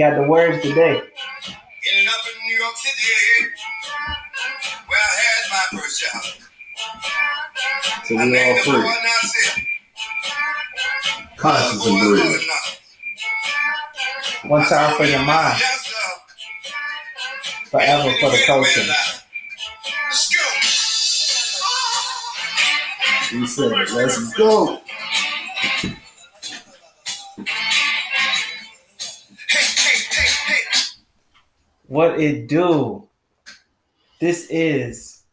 got the words today. Ended up in New York City, where I had my first job. So we all free. boy and I said, Conscious and good breathing. One time for your mind, forever for the culture. Let's go. He said, let's go. What it do? This is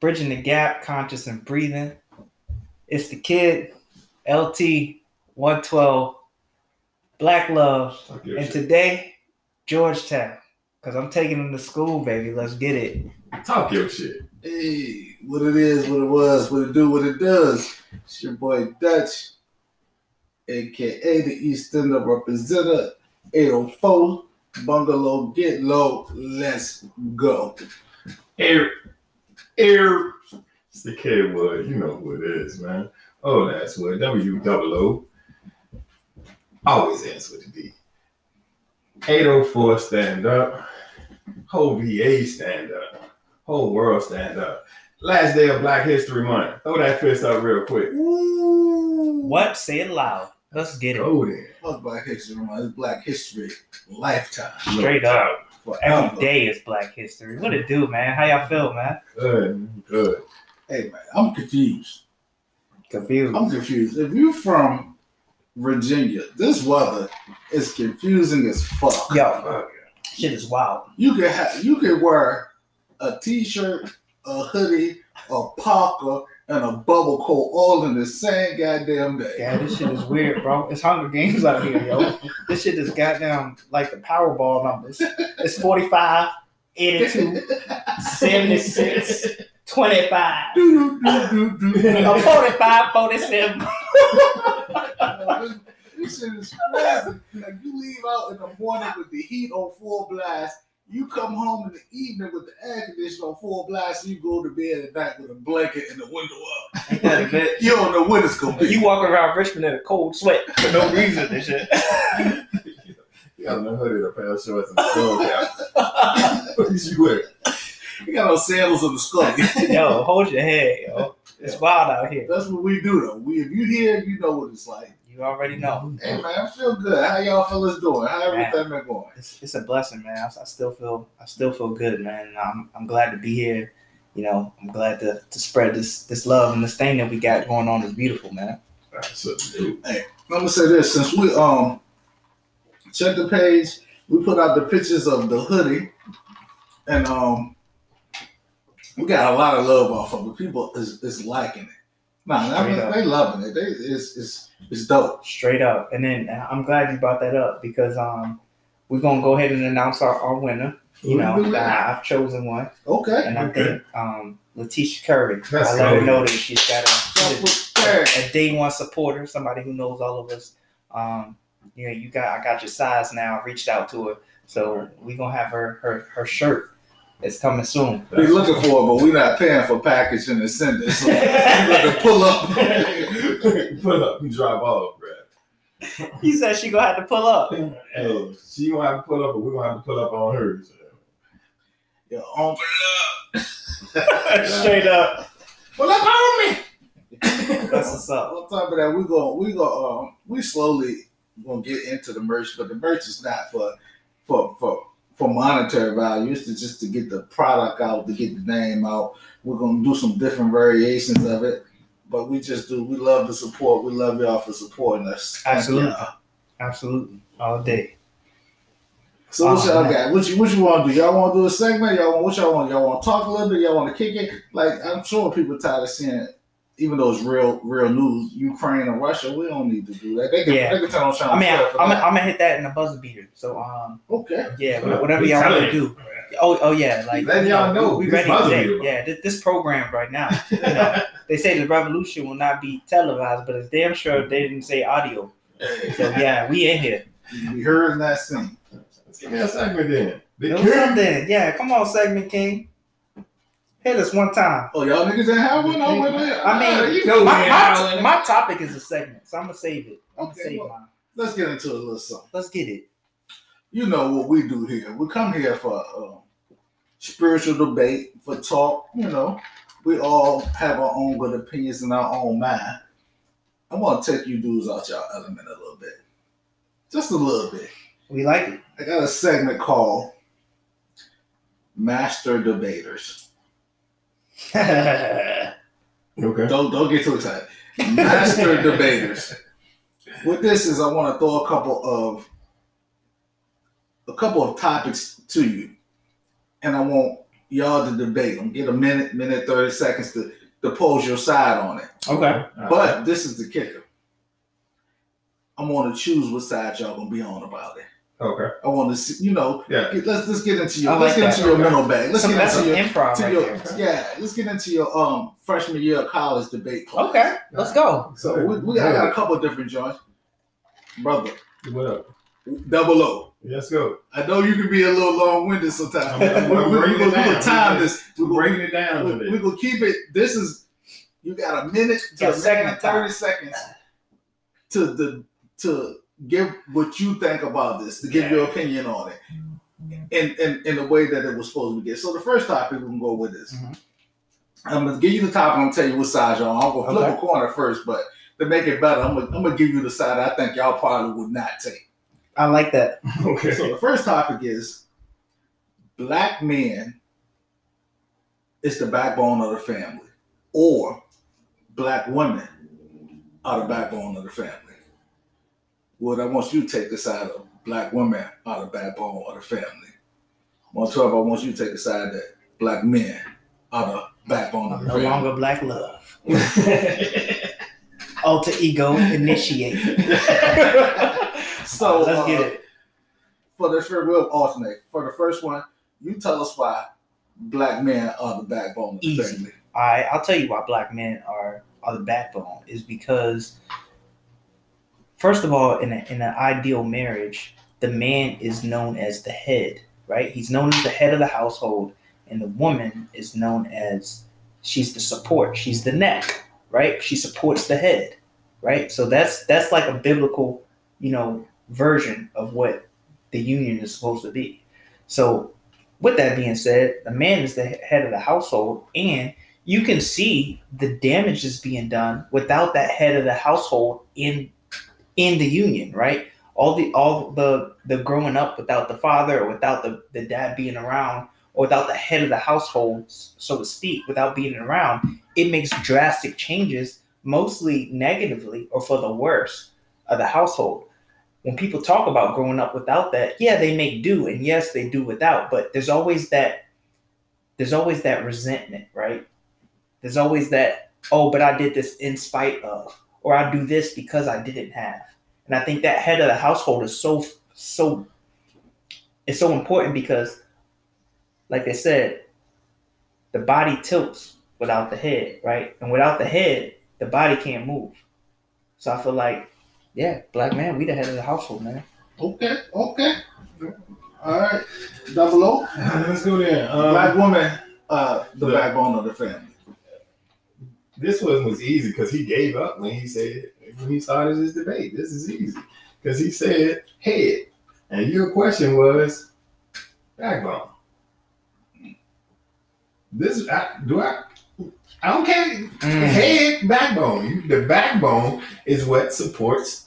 Bridging the Gap, Conscious and Breathing. It's the kid, LT 112, Black Love. And shit. today, Georgetown. Because I'm taking him to school, baby. Let's get it. Talk your shit. Hey, what it is, what it was, what it do, what it does. It's your boy Dutch, aka the East End of representative, 804 Bungalow Get Low. Let's go. Air, air. It's the K word. You know who it is, man. Oh, that's what W double O. Always ask what it be. 804 stand up. Whole VA stand up. Whole world stand up. Last day of Black History Month. Throw that fist up real quick. Ooh. What? Say it loud. Let's get it. Go there. What's Black History Month? It's Black History Lifetime. Straight up. Forever. Every day is Black History. What it do, man? How y'all feel, man? Good, good. Hey, man, I'm confused. Confused. I'm confused. If you're from Virginia, this weather is confusing as fuck. Yo, shit is wild. You can have you can wear a t-shirt, a hoodie, a parka, and a bubble coat all in the same goddamn day. Yeah, this shit is weird, bro. It's Hunger Games out here, yo. This shit is goddamn like the Powerball numbers. It's 45, 82, 76, 25, Do, do, do, do, do. a 45, 47. This shit is crazy. Like you leave out in the morning with the heat on full blast. You come home in the evening with the air conditioner on full blast. And you go to bed at night with a blanket and the window up. Ain't that a bitch? You don't know when it's gonna be. You walk around Richmond in a cold sweat for no reason and shit. You got no hoodie, a pair of shorts, and a skull cap. what did you wear? You got no sandals on the skull. Yo, hold your head, yo. It's wild out here. That's what we do though. We if you here, you know what it's like. You already know. Hey man, I feel good. How y'all feel fellas doing? How everything been going? It's, it's a blessing, man. I, I still feel I still feel good, man. I'm I'm glad to be here. You know, I'm glad to, to spread this this love and this thing that we got going on is beautiful, man. Absolutely. I'm gonna say this since we um check the page, we put out the pictures of the hoodie, and um we got a lot of love off of it. People is, is liking it. Nah, I mean, they loving it. They it's it's it's dope. Straight up. And then uh, I'm glad you brought that up because um we're gonna go ahead and announce our, our winner. You know, that I've chosen one, Okay. and I Okay. think um Letitia Curry. Let's I let her know that she's got a, That's a, a day one supporter, somebody who knows all of us. Um, you know, you got I got your size now. I reached out to her, so we're gonna have her her her shirt. It's coming soon. We looking for it, but we not paying for packaging and sending. So we got to pull up. Pull up and drive off, bro. He said she gonna have to pull up. Hey, she gonna have to pull up, but we're gonna have to pull up on hers. Yeah, um, Straight up. pull up on me. That's what's up. On top of that, we go, we go, um, we slowly gonna get into the merch, but the merch is not for, for, for, for monetary value. It's to, just to get the product out, to get the name out. We're gonna do some different variations of it, but we just do. We love the support. We love y'all for supporting us. Absolutely. Absolutely. All day. So what Oh, y'all man. got? What you what you want to do? Y'all want to do a segment? Y'all want what y'all want? Y'all want to talk a little bit? Y'all want to kick it? Like I'm sure people tired of seeing, even though it's real real news, Ukraine and Russia. We don't need to do that. They can Yeah. they can turn on channel. I mean, I, 12 for I'm, that. I'm gonna hit that in a buzzer beater. So, um, okay. yeah, Well, whatever y'all want to do. Oh, oh yeah, like let you y'all know we, we this ready today. beater. Yeah, this, this program right now. You know, they say the revolution will not be televised, but it's damn sure they didn't say audio. So yeah, we in here. We heard and not seen. Let's give me a segment then. Big Do Kim. something. Yeah, come on, segment king. Hit us one time. Oh, y'all niggas didn't have one? I went there. I mean, Ah, know my, my, my topic is a segment, so I'm gonna save it. I'm gonna Okay, save well- mine. let's get into a little something. Let's get it. You know what we do here. We come here for um, spiritual debate, for talk. You know, we all have our own good opinions in our own mind. I want to take you dudes out your element a little bit, just a little bit. We like it. I got a segment called Master Debaters. Okay. Don't don't get too excited. Master Debaters. What this is, I want to throw a couple of a couple of topics to you, and I want y'all to debate them. Get a minute, minute, thirty seconds to to pose your side on it. okay. But this is the kicker. I'm going to choose what side y'all gonna be on about it. Okay. I want to see, you know, Yeah. get, let's let's get into your I let's like get that. into your Okay. mental bag. Let's Some, get that's some into your, improv right your there. yeah. Let's get into your um freshman year of college debate class. Okay, let's go. So we, we I got a couple of different joints, brother. What up? Double O. Let's go. I know you can be a little long winded sometimes. I'm- I'm- we, I'm we, we, we, it down. gonna time this. We We're gonna, breaking it down we, today. we gonna keep it. This is you got a minute to Got a minute thirty seconds to the to give what you think about this, to give your opinion on it, in in in the way that it was supposed to be. So the first topic we can go with this. Mhm. I'm gonna give you the topic. I'm gonna tell you what side y'all. on. I'm gonna flip Okay. a corner first, but to make it better, I'm gonna, I'm gonna give you the side I think y'all probably would not take. I like that. okay. So the first topic is black men is the backbone of the family, or black women are the backbone of the family. Well, I want you to take the side of black women are the backbone of the family. 112, I want you to take the side that black men are the backbone of the No family. longer black love. Alter ego initiate. so let's uh, get it. For the first, we'll alternate. For the first one, you tell us why black men are the backbone of the Easy. family. I I'll tell you why black men are are the backbone is because first of all, in a, in an ideal marriage, the man is known as the head, right? He's known as the head of the household, and the woman is known as she's the support, she's the neck, right? She supports the head, right? So that's that's like a biblical, you know, version of what the union is supposed to be. So with that being said, the man is the head of the household and you can see the damage is being done without that head of the household in in the union, right? All the all the the growing up without the father or without the, the dad being around or without the head of the household, so to speak, without being around, it makes drastic changes, mostly negatively or for the worse of the household. When people talk about growing up without that, yeah, they make do, and yes, they do without, but there's always that there's always that resentment, right? There's always that, oh, but I did this in spite of, or I do this because I didn't have. And I think that head of the household is so so it's so important because like I said, the body tilts without the head, right? And without the head, the body can't move. So I feel like, yeah, black man, we the head of the household, man. Okay, okay. All right. Double O. Let's go there. Um, Black woman, uh, the the- backbone of the family. this one was easy because he gave up when he said when he started his debate. This is easy because he said head, and your question was backbone. This I, do I? I don't care. Mm. Head, backbone. The backbone is what supports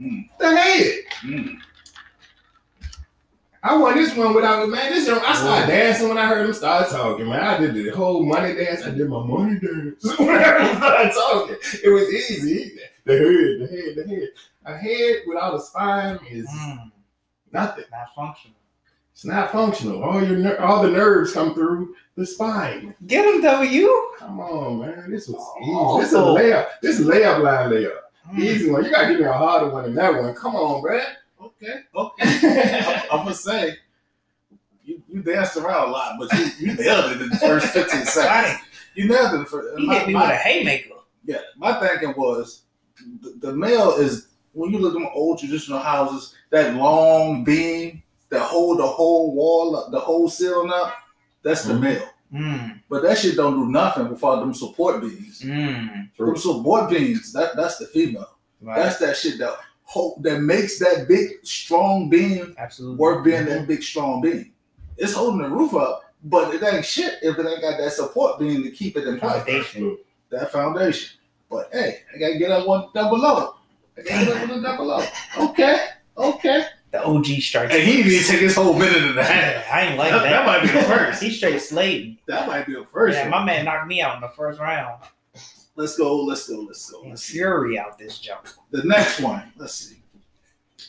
Mm. the head. Mm. I won this one without man. This one, I started dancing when I heard him start talking. Man, I did the whole money dance. I did my money dance when I heard him start talking. It was easy. The head, the head, the head. A head without a spine is Mm. nothing. Not functional. It's not functional. All your ner- all the nerves come through the spine. Get him, W. Come on, man. This was Oh. easy. This is a layup. This is layup line layup. Mm. Easy one. You gotta give me a harder one than that one. Come on, man. Okay, okay. I'm gonna say you, you danced around a lot, but you, you nailed it in the first 15 seconds. You nailed it. the He my- hit me my- with a haymaker. Yeah, my thinking was the, male is when you look at old traditional houses, that long beam that hold the whole wall, up, the whole ceiling up. That's the Mhm. male. Mm, But that shit don't do nothing without them support beams. mm, Them support beings, that that's the female. right. That's that shit that hope that makes that big strong beam Absolutely. worth being that big strong being. It's holding the roof up, but it ain't shit if it ain't got that support beam to keep it in place. Foundation. That foundation. But hey, I gotta get up one double low. I gotta get up one double low. Okay, okay. The OG strikes. And he didn't even take his whole minute and a half. I ain't like That- that. that might be the first. he straight slayed. That might be the first Yeah, one. my man knocked me out in the first round. Let's go, let's go, let's go. Let's see. Fury out this jump. The next one, let's see.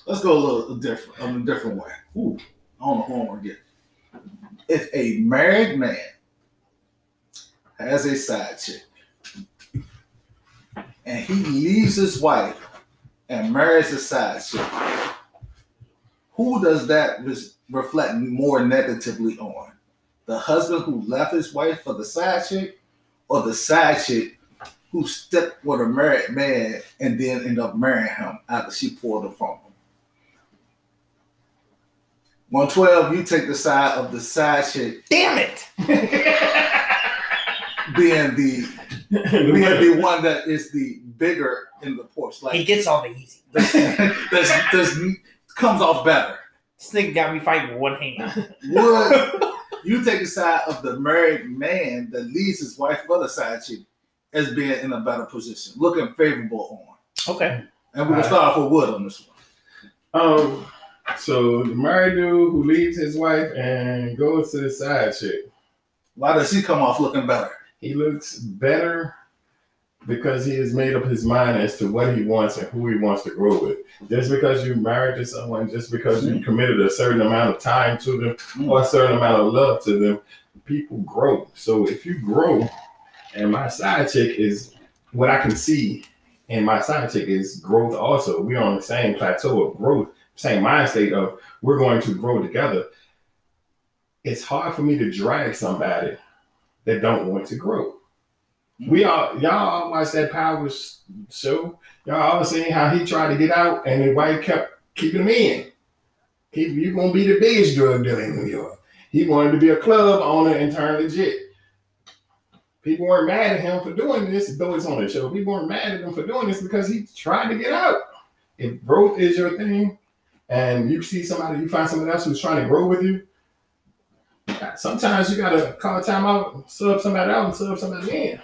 Let's go a little different, on a different way. Ooh, I don't know who I want to get. If a married man has a side chick and he leaves his wife and marries a side chick, who does that res- reflect more negatively on? The husband who left his wife for the side chick or the side chick who stepped with a married man and then ended up marrying him after she pulled her from him. 112, you take the side of the side chick Damn it! being the being the one that is the bigger in the porch. He Like gets all the easy. This, that's, that's comes off better. This nigga got me fighting with one hand. Would you take the side of the married man that leaves his wife for the side chick as being in a better position, looking favorable on? Okay. And we're gonna start off with Wood on this one. Um, so the married dude who leaves his wife and goes to the side chick, Why does he come off looking better? He looks better because he has made up his mind as to what he wants and who he wants to grow with. Just because you married to someone, just because you mm-hmm. committed a certain amount of time to them mm. or a certain amount of love to them, people grow. So if you grow, and my side chick is what I can see, and my side chick is growth also. We're on the same plateau of growth, same mind state of we're going to grow together. It's hard for me to drag somebody that don't want to grow. We all y'all all watch that power sh- show. Y'all all seen how he tried to get out and his wife kept keeping him in. Keep you gonna be the biggest drug dealer in New York. He wanted to be a club owner and turn legit. People weren't mad at him for doing this, though it's on the show. People weren't mad at him for doing this because he tried to get out. If growth is your thing, and you see somebody, you find somebody else who's trying to grow with you, sometimes you gotta call time out, sub somebody out, and sub somebody in.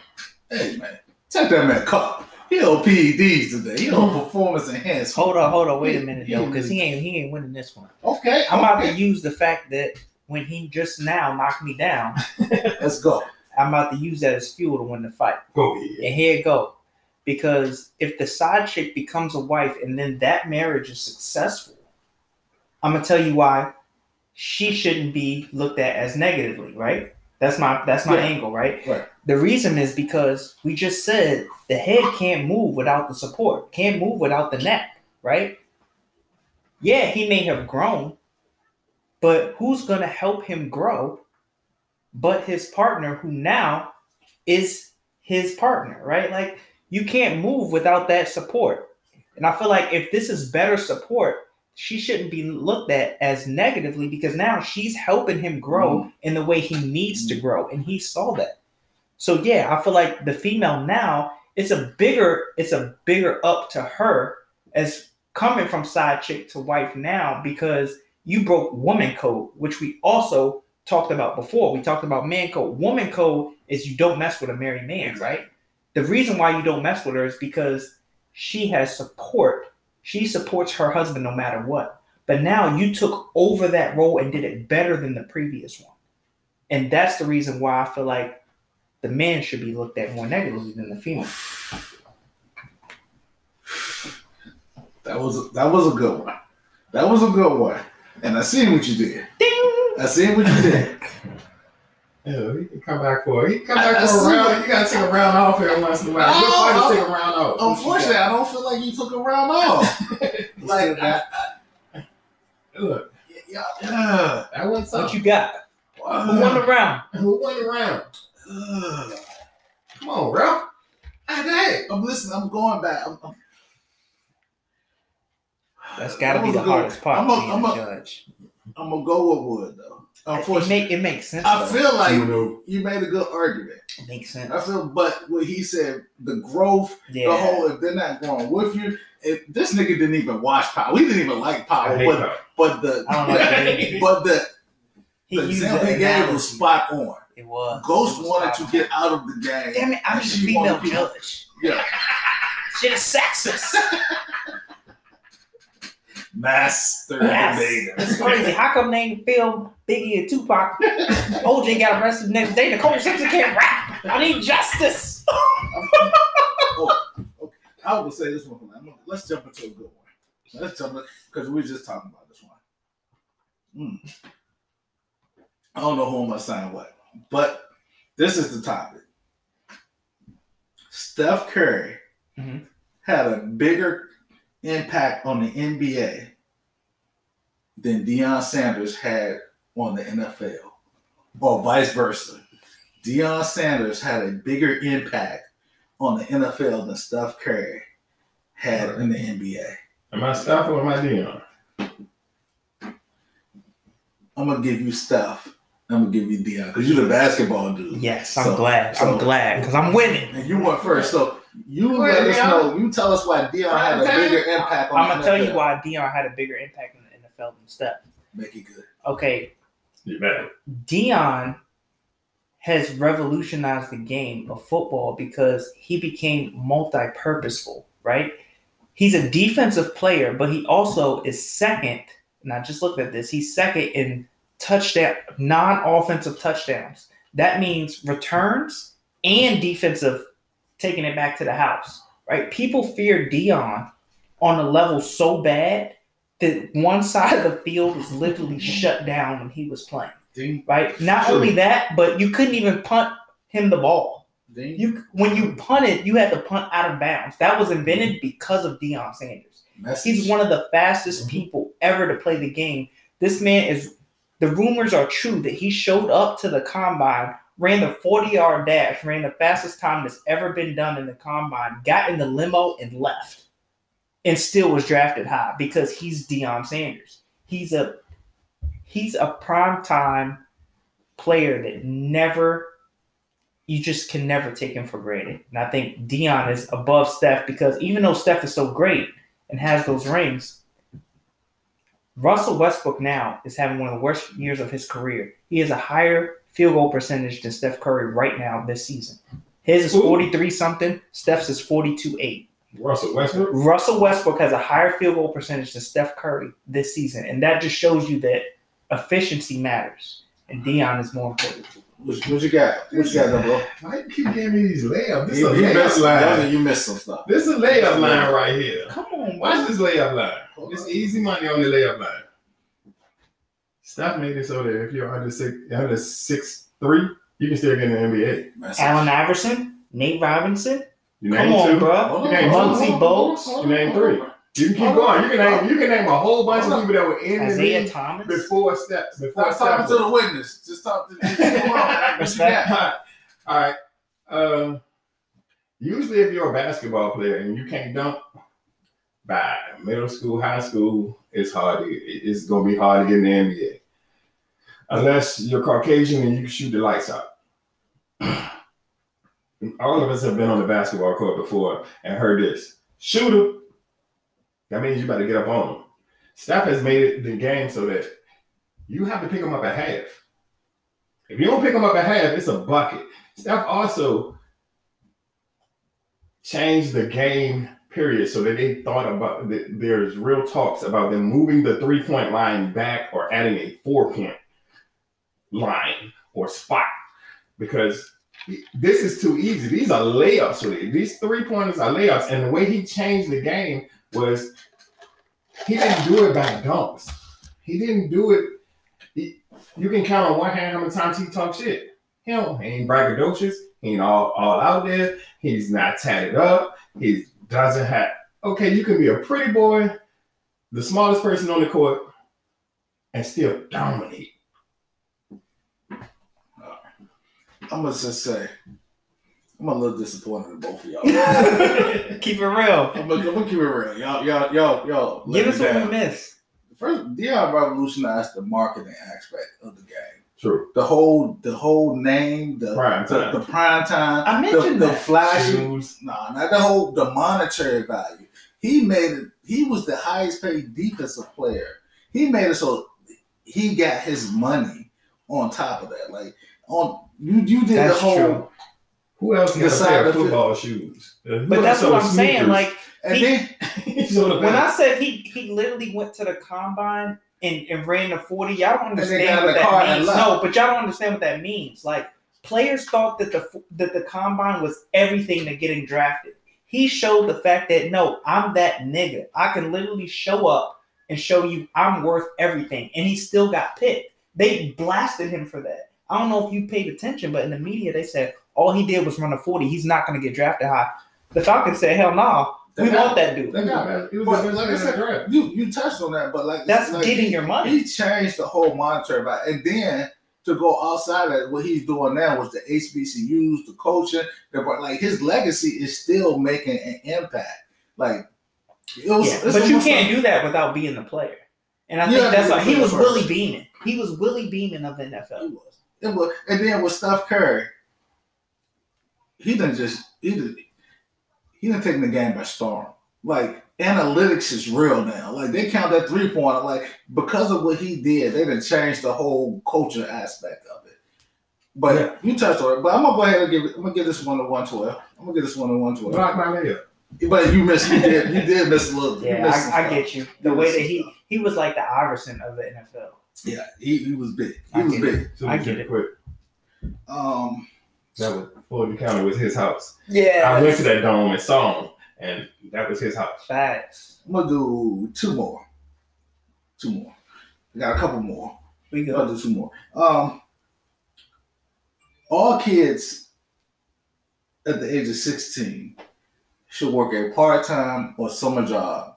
Hey man, take that man cup. He on PEDs today. He on hmm. performance enhancement. Hold on, hold on, wait a minute though, because he ain't he ain't winning this one. Okay, I'm about to use the fact that when he just now knocked me down, Let's go. I'm about to use that as fuel to win the fight. Go ahead. And here it go. Because if the side chick becomes a wife and then that marriage is successful, I'm gonna tell you why she shouldn't be looked at as negatively, right? That's my that's my Yeah. angle, right? Right. The reason is because we just said the head can't move without the support, can't move without the neck, right? Yeah, he may have grown, but who's gonna help him grow but his partner who now is his partner, right? Like you can't move without that support. And I feel like if this is better support, she shouldn't be looked at as negatively because now she's helping him grow mm-hmm. in the way he needs to mm-hmm. grow. And he saw that. So yeah, I feel like the female now, it's a bigger, it's a bigger up to her as coming from side chick to wife now because you broke woman code, which we also talked about before. We talked about man code. Woman code is you don't mess with a married man, right? The reason why you don't mess with her is because she has support. She supports her husband no matter what. But now you took over that role and did it better than the previous one. And that's the reason why I feel like the man should be looked at more negatively than the female. That was a, that was a good one. That was a good one. And I seen what you did. Ding! I seen what you did. Yeah, he can come back for it. he can come back I for a round. what- You gotta take a round off every once in a while. Good Oh, fight oh. to take a round off. Unfortunately, I don't feel like you took a round off. like, I, Look, yeah, yeah. that was What you got? Who won the round? Who won the round? Ugh. Come on, bro. Dang. I'm listening. I'm going back. I'm, I'm, That's got to That be the a good hardest part I'm a- being I'm a a- judge. I'm gonna go with Wood though. It, Unfortunately, make, it makes sense. I though. feel like Uno. you made a good argument. it makes sense. I feel, but what he said, the growth, Yeah. the whole, if they're not going with you, if this nigga didn't even watch Power. We didn't even like Power, but that. but the I don't like it. but the, he the example the he gave was spot on. It was. Ghost It was wanted to spot get out of the game. on. Damn it! I'm and a female wanted people- judge. Yeah, Shit is sexist. master Yes. debater. It's crazy. How come they ain't film Biggie and Tupac? OJ got arrested the next day. Nicole Simpson can't rap. I need justice. Oh, okay. I will say this one. I'm gonna- Let's jump into a good one. Let's jump because we were just talking about this one. Hmm. I don't know who I'm gonna sign what, but this is the topic. Steph Curry Mhm. had a bigger impact on the NBA than Deion Sanders had on the NFL, or vice versa. Deion Sanders had a bigger impact on the NFL than Steph Curry had in the NBA. Am I Steph or am I Deion? I'm gonna give you Steph. I'm gonna give you Deion because you're the basketball dude. Yes, I'm So- glad. so- I'm glad because I'm winning. And you went first, so you Go let us Deion. know. You tell us why Deion had a bigger impact on I'm the gonna tell you why Deion had a bigger impact in the NFL than Steph. Make it good. Okay, You better. Deion has revolutionized the game of football because he became multi-purposeful, right? He's a defensive player, but he also is second. And I just looked at this. He's second in touchdown, non-offensive touchdowns. That means returns and defensive, taking it back to the house, right? People fear Deion on a level so bad that one side of the field was literally shut down when he was playing Ding, right? Not only that, but you couldn't even punt him the ball. ding. You when you punted, you had to punt out of bounds. That was invented because of Deion Sanders. Message. He's one of the fastest Mhm. people ever to play the game. This man is. The rumors are true that he showed up to the combine, ran the 40 yard dash, ran the fastest time that's ever been done in the combine, got in the limo and left, and still was drafted high because he's Deion Sanders. He's a he's a prime time player that never you just can never take him for granted. And I think Deion is above Steph because even though Steph is so great and has those rings, Russell Westbrook now is having one of the worst years of his career. He has a higher field goal percentage than Steph Curry right now this season. His is 43 something, Steph's is 42 8. Russell Westbrook. Russell Westbrook has a higher field goal percentage than Steph Curry this season. And that just shows you that efficiency matters. And Deion is more important. What, what you got? What you got, though, bro? Why you keep giving me these layups? This is You, a you layup missed, line. you missed some stuff. This is a layup line right here. Come on, Watch this layup line. It's easy money on the layup line. Steph made it so that if you're under six, under six three, you can still get in the NBA. Message. Allen Iverson, Nate Robinson. You Come name on, bro. Hold on, You name hold on, Muggsy Bogues. You name three. You can keep going. You can name. You can name a whole bunch of people that were in the Isaiah league Thomas. before steps. Before Stop talking Steph. to the witness. Just talk to Come on, man. What you got? All right. Um, usually, if you're a basketball player and you can't dunk, by middle school, high school, it's hard. It's gonna be hard to get in the NBA, unless you're Caucasian and you can shoot the lights out. All of us have been on the basketball court before and heard this: shooter. That means you better get up on them. Steph has made it the game so that you have to pick them up at half. If you don't pick them up at half, it's a bucket. Steph also changed the game period so that they thought about there's real talks about them moving the three point line back or adding a four point line or spot because this is too easy. These are layups. For these. three pointers are layups, and the way he changed the game was he didn't do it by dunks. He didn't do it. he- you can count on one hand how many times he talked shit. He. He ain't braggadocious. He ain't all, all out there. He's not tatted up. He doesn't have. Okay, you can be a pretty boy, the smallest person on the court, and still dominate. I'm gonna just say, I'm a little disappointed in both of y'all. Keep it real. I'm gonna, I'm gonna keep it real. Y'all, y'all, y'all, y'all. Give me us what we down. missed. first Deion revolutionized the marketing aspect of the game. True. The whole the whole name, the Prime the, time. the prime time, I mentioned the, the that. flashy. Shoes. No, not the whole the monetary value. He made it. He was the highest paid defensive player. He made it so he got his money on top of that. Like on you, you did That's the whole. true. Who else got The a pair of of the- football shoes? Uh, who But that's what I'm saying. Like And He- then He when. I said he he literally went to the combine and, and ran the 40, y'all don't And they got understand what that means. No, but y'all don't understand what that means. Like players thought that the that the combine was everything to getting drafted. He showed the fact that no, I'm that nigga. I can literally show up and show you I'm worth everything, and he still got picked. They blasted him for that. I don't know if you paid attention, but in the media they said all he did was run a 40. He's not going to get drafted high. The Falcons said, hell no, we They got- want that dude. they got- Yeah, It was But the best like I player in the said, draft. you you touched on that, but like That's like, getting he- your money. He changed the whole monetary value, and then to go outside of what he's doing now was the HBCUs, the coaching. The, like his legacy is still making an impact. Like it was, Yeah, but you can't like- do that without being the player. And I You think have that's why the he was first. Willie Beamen. He was Willie Beamen of the It NFL. was. It was, and then with Steph Curry, he didn't just he didn't he didn't take the game by storm. Like analytics is real now. Like they count that three pointer. Like because of what he did, they didn't change the whole culture aspect of it. But Yeah. you touched on it. But I'm gonna go ahead and give it. I'm gonna give this one to one twelve. I'm gonna give this one to one twelve. Block my layup. But you missed. You did. You did miss a little. you Yeah, missed I, I get you. The You way that he stuff. he was like the Iverson of the NFL. Yeah, he, he was big. He I was get big. So I we get can it. Quick. Um. That was Fulton County was his house. Yeah, I went to that dome and saw him, and that was his house. facts. I'm gonna do two more. Two more. I got a couple more. We I'll go. do two more. Um, all kids at the age of 16 should work a part-time or summer job.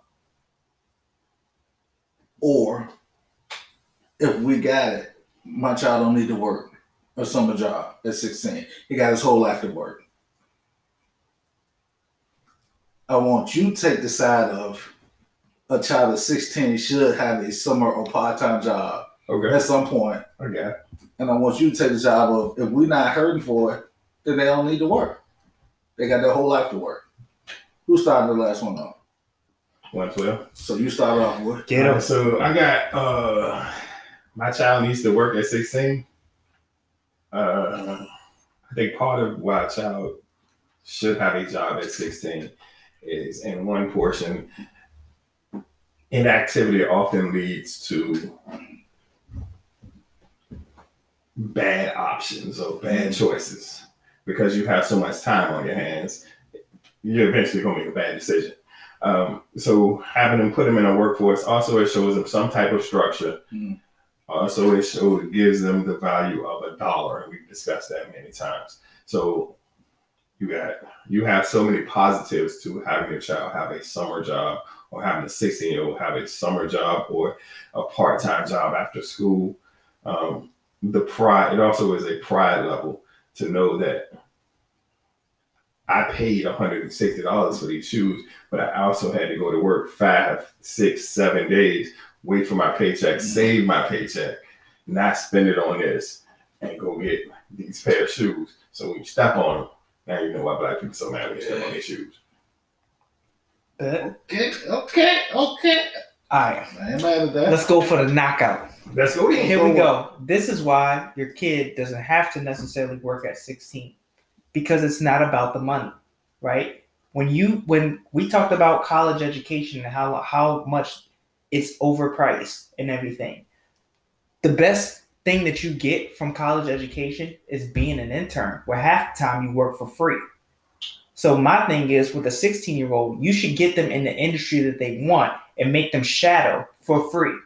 Or if we got it, my child don't need to work a summer job at 16. He got his whole life to work. I want you to take the side of a child of 16 should have a summer or part-time job Okay, at some point. I got it. And I want you to take the job of if we're not hurting for it, then they don't need to work. They got their whole life to work. Who started the last one off? one twelve. So you start off with Get him. So I got uh, my child needs to work at sixteen. Uh, I think part of why a child should have a job at sixteen is in one portion. Inactivity often leads to bad options or bad choices because you have so much time on your hands. You're eventually going to make a bad decision. Um, so having them put them in a workforce also it shows them some type of structure. Mm. Also, it shows it gives them the value of a dollar, and we've discussed that many times. So you got you have so many positives to having your child have a summer job or having a 16 year old have a summer job or a part time job after school. Um, the pride it also is a pride level to know that I paid $160 for these shoes, but I also had to go to work five, six, seven days, wait for my paycheck, mm-hmm. save my paycheck, not spend it on this, and go get these pair of shoes. So when you step on them, now you know why black people so mad when you step on these shoes. Bet. Okay, okay, okay. All right, I ain't mad at that. let's go for the knockout. Let's go then. Here we go. This is why your kid doesn't have to necessarily work at 16 because it's not about the money, right? When you when we talked about college education and how how much it's overpriced and everything. The best thing that you get from college education is being an intern, where half the time you work for free. So my thing is with a 16 year old, you should get them in the industry that they want and make them shadow for free.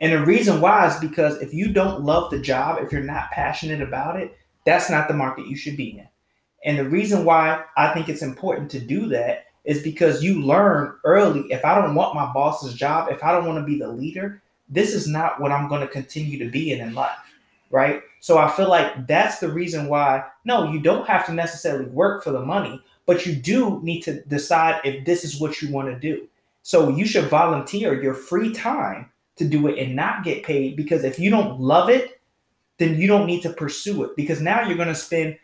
And the reason why is because if you don't love the job, if you're not passionate about it, that's not the market you should be in. And the reason why I think it's important to do that is because you learn early if I don't want my boss's job, if I don't want to be the leader, this is not what I'm going to continue to be in in life. Right. So I feel like that's the reason why, no, you don't have to necessarily work for the money, but you do need to decide if this is what you want to do. So you should volunteer your free time to do it and not get paid because if you don't love it, then you don't need to pursue it because now you're going to spend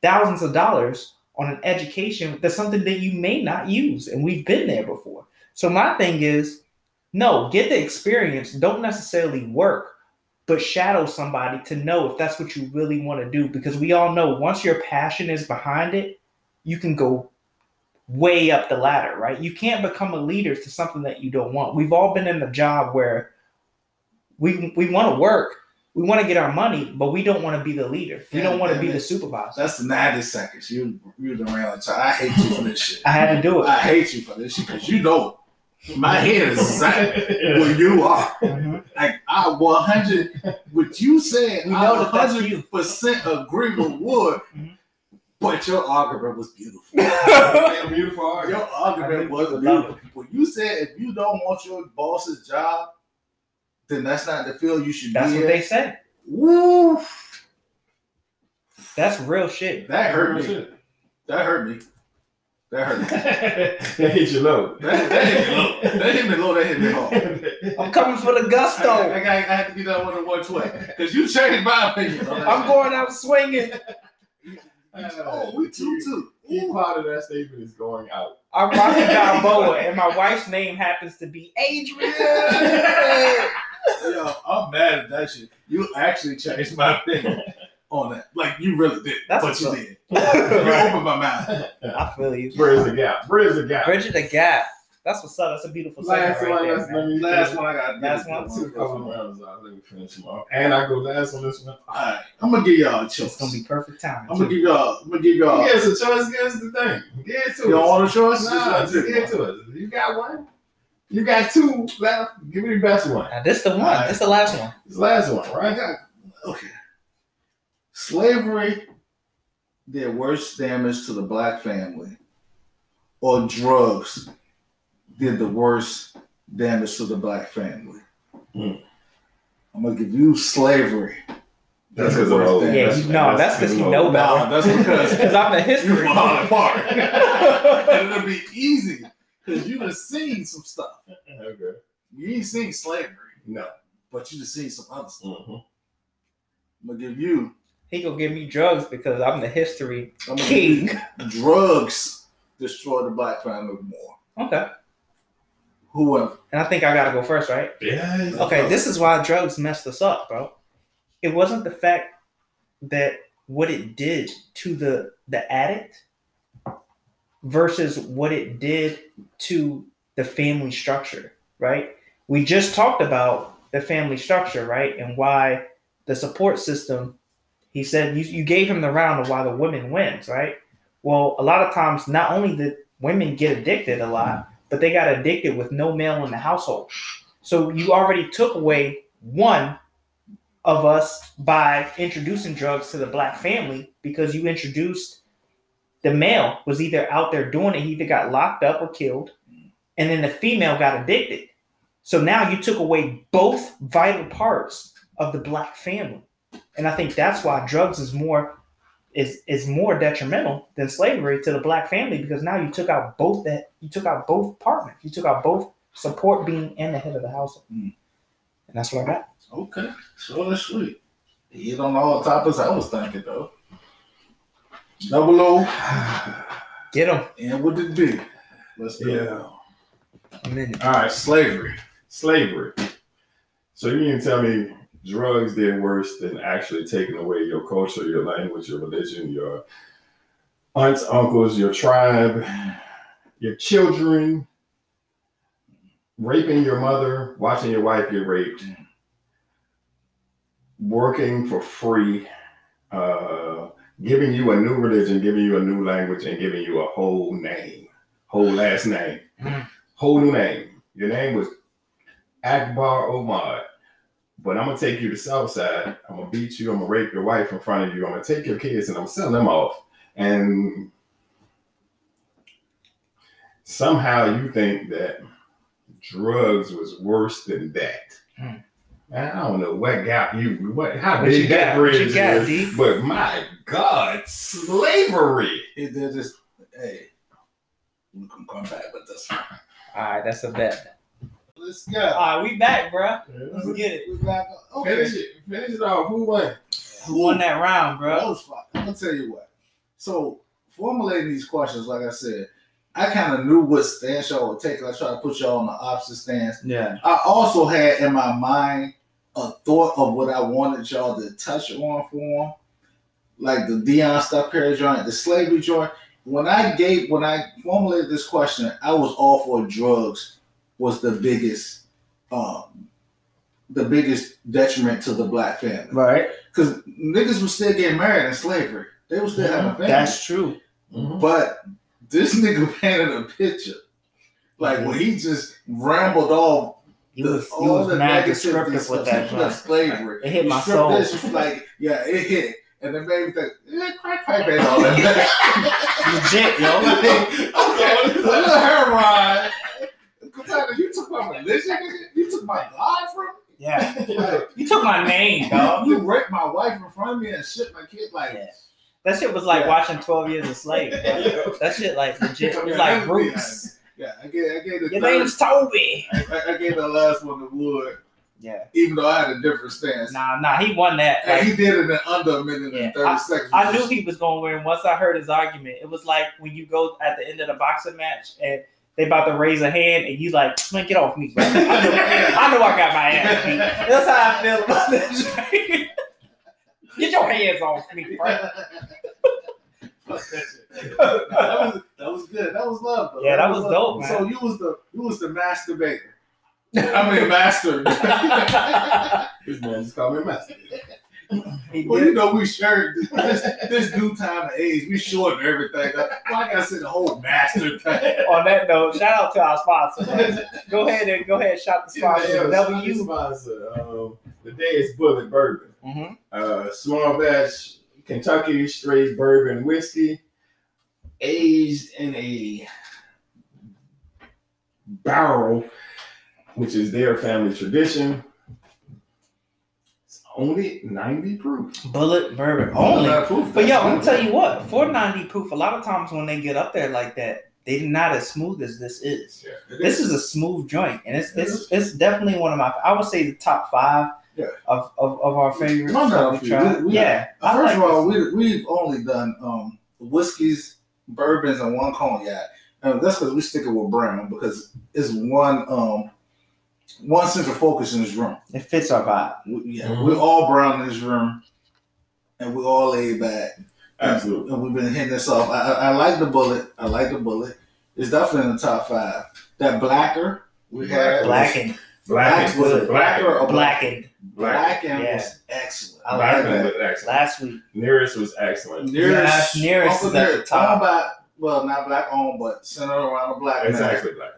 thousands of dollars on an education that's something that you may not use. And we've been there before. So my thing is no, get the experience. Don't necessarily work, but shadow somebody to know if that's what you really want to do. Because we all know once your passion is behind it, you can go way up the ladder, right? You can't become a leader to something that you don't want. We've all been in a job where we we want to work, we want to get our money, but we don't want to be the leader. We don't want to be the supervisor. That's the 90 seconds. You you done ran out I hate you for this shit. I had to do it. I hate you for this shit because you know my head is exactly where you are. Mhm. Like I 100 what you said, We I know that that's you. 100% agree with Wood, Mhm. but your argument was beautiful. Beautiful art. Your argument was beautiful. When you said if you don't want your boss's job, then that's not the field you should That's be That's what in. they say. Woo! That's real shit. That hurt me. That hurt me. That hurt me. that hit you low. That, that hit me low. That hit me low. That hit me hard. I'm coming for the I, I, gusto. I, I had to get that one in one way because you changed my opinion. I'm going out swinging. Oh, we two two. Key part of that statement is going out. I'm Rocky Balboa, and my wife's name happens to be Adrian. Yo, I'm mad at that shit. You actually changed my opinion on that. Like you really did. That's but you up. did. You opened my mind. I feel you. Bridge the gap. Bridge the gap. Bridget the Gap. That's what's up. That's a beautiful segment Last right one. there, Let's, man. Last one I got. Last one, Two couple rounds out. Let me finish them off. And I go last on this one. Alright, I'm gonna give y'all a choice. It's gonna be perfect timing. I'm gonna give y'all. I'm gonna give y'all. Give us a choice. Give us the thing. Give it to You don't us. want a choice? Nah, just give it to us. You got one. You got two left. Give me the best one. Now, this the one. Alright. This the last one. This last one, right? got okay. Slavery did worse damage to the black family, or drugs did the worst damage to the black family. Hmm. I'm gonna give you slavery. That's did because of worse old. damage. Yeah, That's- you know, that's because you know Nah, better. that's because Because I'm the you history. fall apart. and it'll be easy because you done seen some stuff. Okay. You ain't seen slavery, No. but you just seen some other stuff. Mhm. I'm gonna give you. He gonna give me drugs because I'm the history I'm gonna give you king. drugs destroy the black family more. Okay. Whoever. And I think I gotta go first, right? Yeah. Okay, this is why drugs messed us up, bro. It wasn't the fact that what it did to the the addict versus what it did to the family structure, right? We just talked about the family structure, right? And why the support system, he said you, you gave him the round of why the women wins, right? Well, a lot of times not only did women get addicted a lot, but they got addicted with no male in the household. So you already took away one of us by introducing drugs to the black family because you introduced the male was either out there doing it, he either got locked up or killed, and then the female got addicted. So now you took away both vital parts of the black family. And I think that's why drugs is more is is more detrimental than slavery to the black family because now you took out both that you took out both partners. You took out both support being and the head of the household. Mm. And that's what I got. Okay. So that's sweet. He hit on all the topics I was thinking though. Double O Get them. and with the D. Let's go. Yeah. I'm in it. All right. Slavery. Slavery. So you mean to tell me drugs did worse than actually taking away your culture, your language, your religion, your aunts, uncles, your tribe, your children, raping your mother, watching your wife get raped, working for free, uh, giving you a new religion, giving you a new language, and giving you a whole name, whole last name, Mm. whole new name. Your name was Akbar Omar. But I'm gonna take you to Southside. I'm gonna beat you. I'm gonna rape your wife in front of you. I'm gonna take your kids and I'm gonna sell them off. And somehow you think that drugs was worse than that. Hmm. Man, I don't know what gap you what how What you big that got? What you bridge got, is. D? But my God, slavery. It just hey. We can come back, but that's fine. All right, that's a bet. Let's go. All right, we back, bro. Let's get it. We back. Okay. Finish it. Finish it off. Who won? Who won that round, bro? That bro? was fun. I'm gonna tell you what. So formulating these questions, like I said, I kind of knew what stance y'all would take. I tried to put y'all on the opposite stance. Yeah. I also had in my mind a thought of what I wanted y'all to touch on for them, like the Deion stuff Perry joint, the slavery joint. When I gave, when I formulated this question, I was all for drugs was the biggest, um, the biggest detriment to the black family. Right. Because niggas was still getting married in slavery. They was still having families. That's true. Mhm. But this nigga painted a picture. Like when he just rambled off He the- was he all was the mad negativity descriptive with that joint. slavery. It hit my stripped soul. This, was like, yeah, it hit. And then made me think, yeah, crack pipe ain't all that. Legit, yo. okay, a little hair ride. Katana, you took my religion, nigga? You took my God from Yeah. me? Like, You took my name, dog. you raped my wife in front of me and shit my kid. Like, Yeah. That shit was like Yeah. watching Twelve Years a Slave. That shit like legit. It was like Roots. yeah, I gave, I gave the Your third- name's Toby. I, I gave the last one to Wood, Yeah. even though I had a different stance. Nah, nah, he won that. And Like, he did it in under a minute Yeah, and 30 seconds. I knew he was going to win once I heard his argument. It was like when you go at the end of the boxing match and they about to raise a hand and you like, man, get off me, bro. I know I, know I got my ass beat. That's how I feel about that. get your hands off me, bro. Fuck that that, was, that was good. That was love. Though. Yeah, that was dope, Man. So you was the you was the masturbator. I mean a master. This man just called me a master. Well, you know we shared this, this new time and age. We shorten everything. Like I said, the whole master thing. On that note, shout out to our sponsor. man. Go ahead and go ahead and shout the sponsor. Yeah, W. sponsor. Um, the day is Bulleit Bourbon. Mm-hmm. Uh, small batch Kentucky straight bourbon whiskey, aged in a barrel, which is their family tradition. Only 90 proof. Bulleit bourbon only. Proof. But yo, I'm gonna tell you what, 490 proof, a lot of times when they get up there like that, they're not as smooth as this is. It This is a smooth joint, and it's it's, it's definitely one of my I would say the top five Yeah. of, of, of our favorites. No, we we- tried. we- yeah. First like of all, this. we we've only done um whiskeys, bourbons, and one cognac. And that's because we stick it with brown because it's one um one central focus in this room. it fits our vibe. We, yeah, Mhm. we're all brown in this room, and we're all laid back. Absolutely. And we've been hitting this off. I, I, I like the Bulleit. I like the Bulleit. It's definitely in the top five. That blacker we had, Blackened. Black was it blacker or black? Blackened. Black. Blackened Yeah. was excellent. I Black like was that. excellent. Last week. Nearest was excellent. Nearest, Yeah, nearest is at the top. owned by, well, not black owned, but centered around a black It's man. actually black.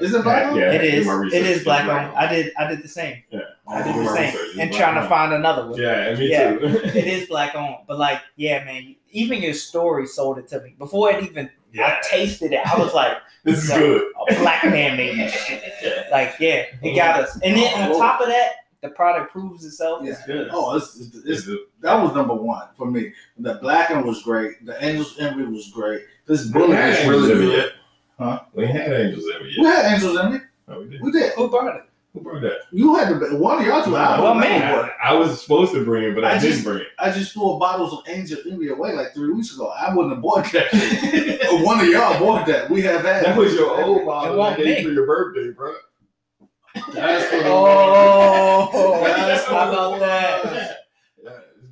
Is it black owned? Yeah, it I did is. my It research. is It's black owned. I did I did the same. Yeah. I did did the same. research. And black trying to owned. find another one. Yeah, me Yeah. too. It is black owned. But like, yeah, man, even your story sold it to me. Before it even Yeah. I tasted it, I was like, This is Yo. good. a black man made this shit. Like, yeah, it got us. And then on top of that, the product proves itself. It's Yeah. good. Oh, it's, it's, it's, It's that was number one for me. The blackened was great. The Angels Envy was great. This Bulleit is really Envy good. Huh? We had angels every year. We had Angels Envy. Oh, we did. We did. Who brought it? Who brought that? You had the one of y'all two. I Well, man. I, I was supposed to bring it, but I, I didn't just- bring it. I just threw bottles of Angel Envy away like three weeks ago. I wouldn't have bought that. One of y'all bought that. We have had. That was your old bottle that gave for your birthday, bro. That's what it Oh, That's about that?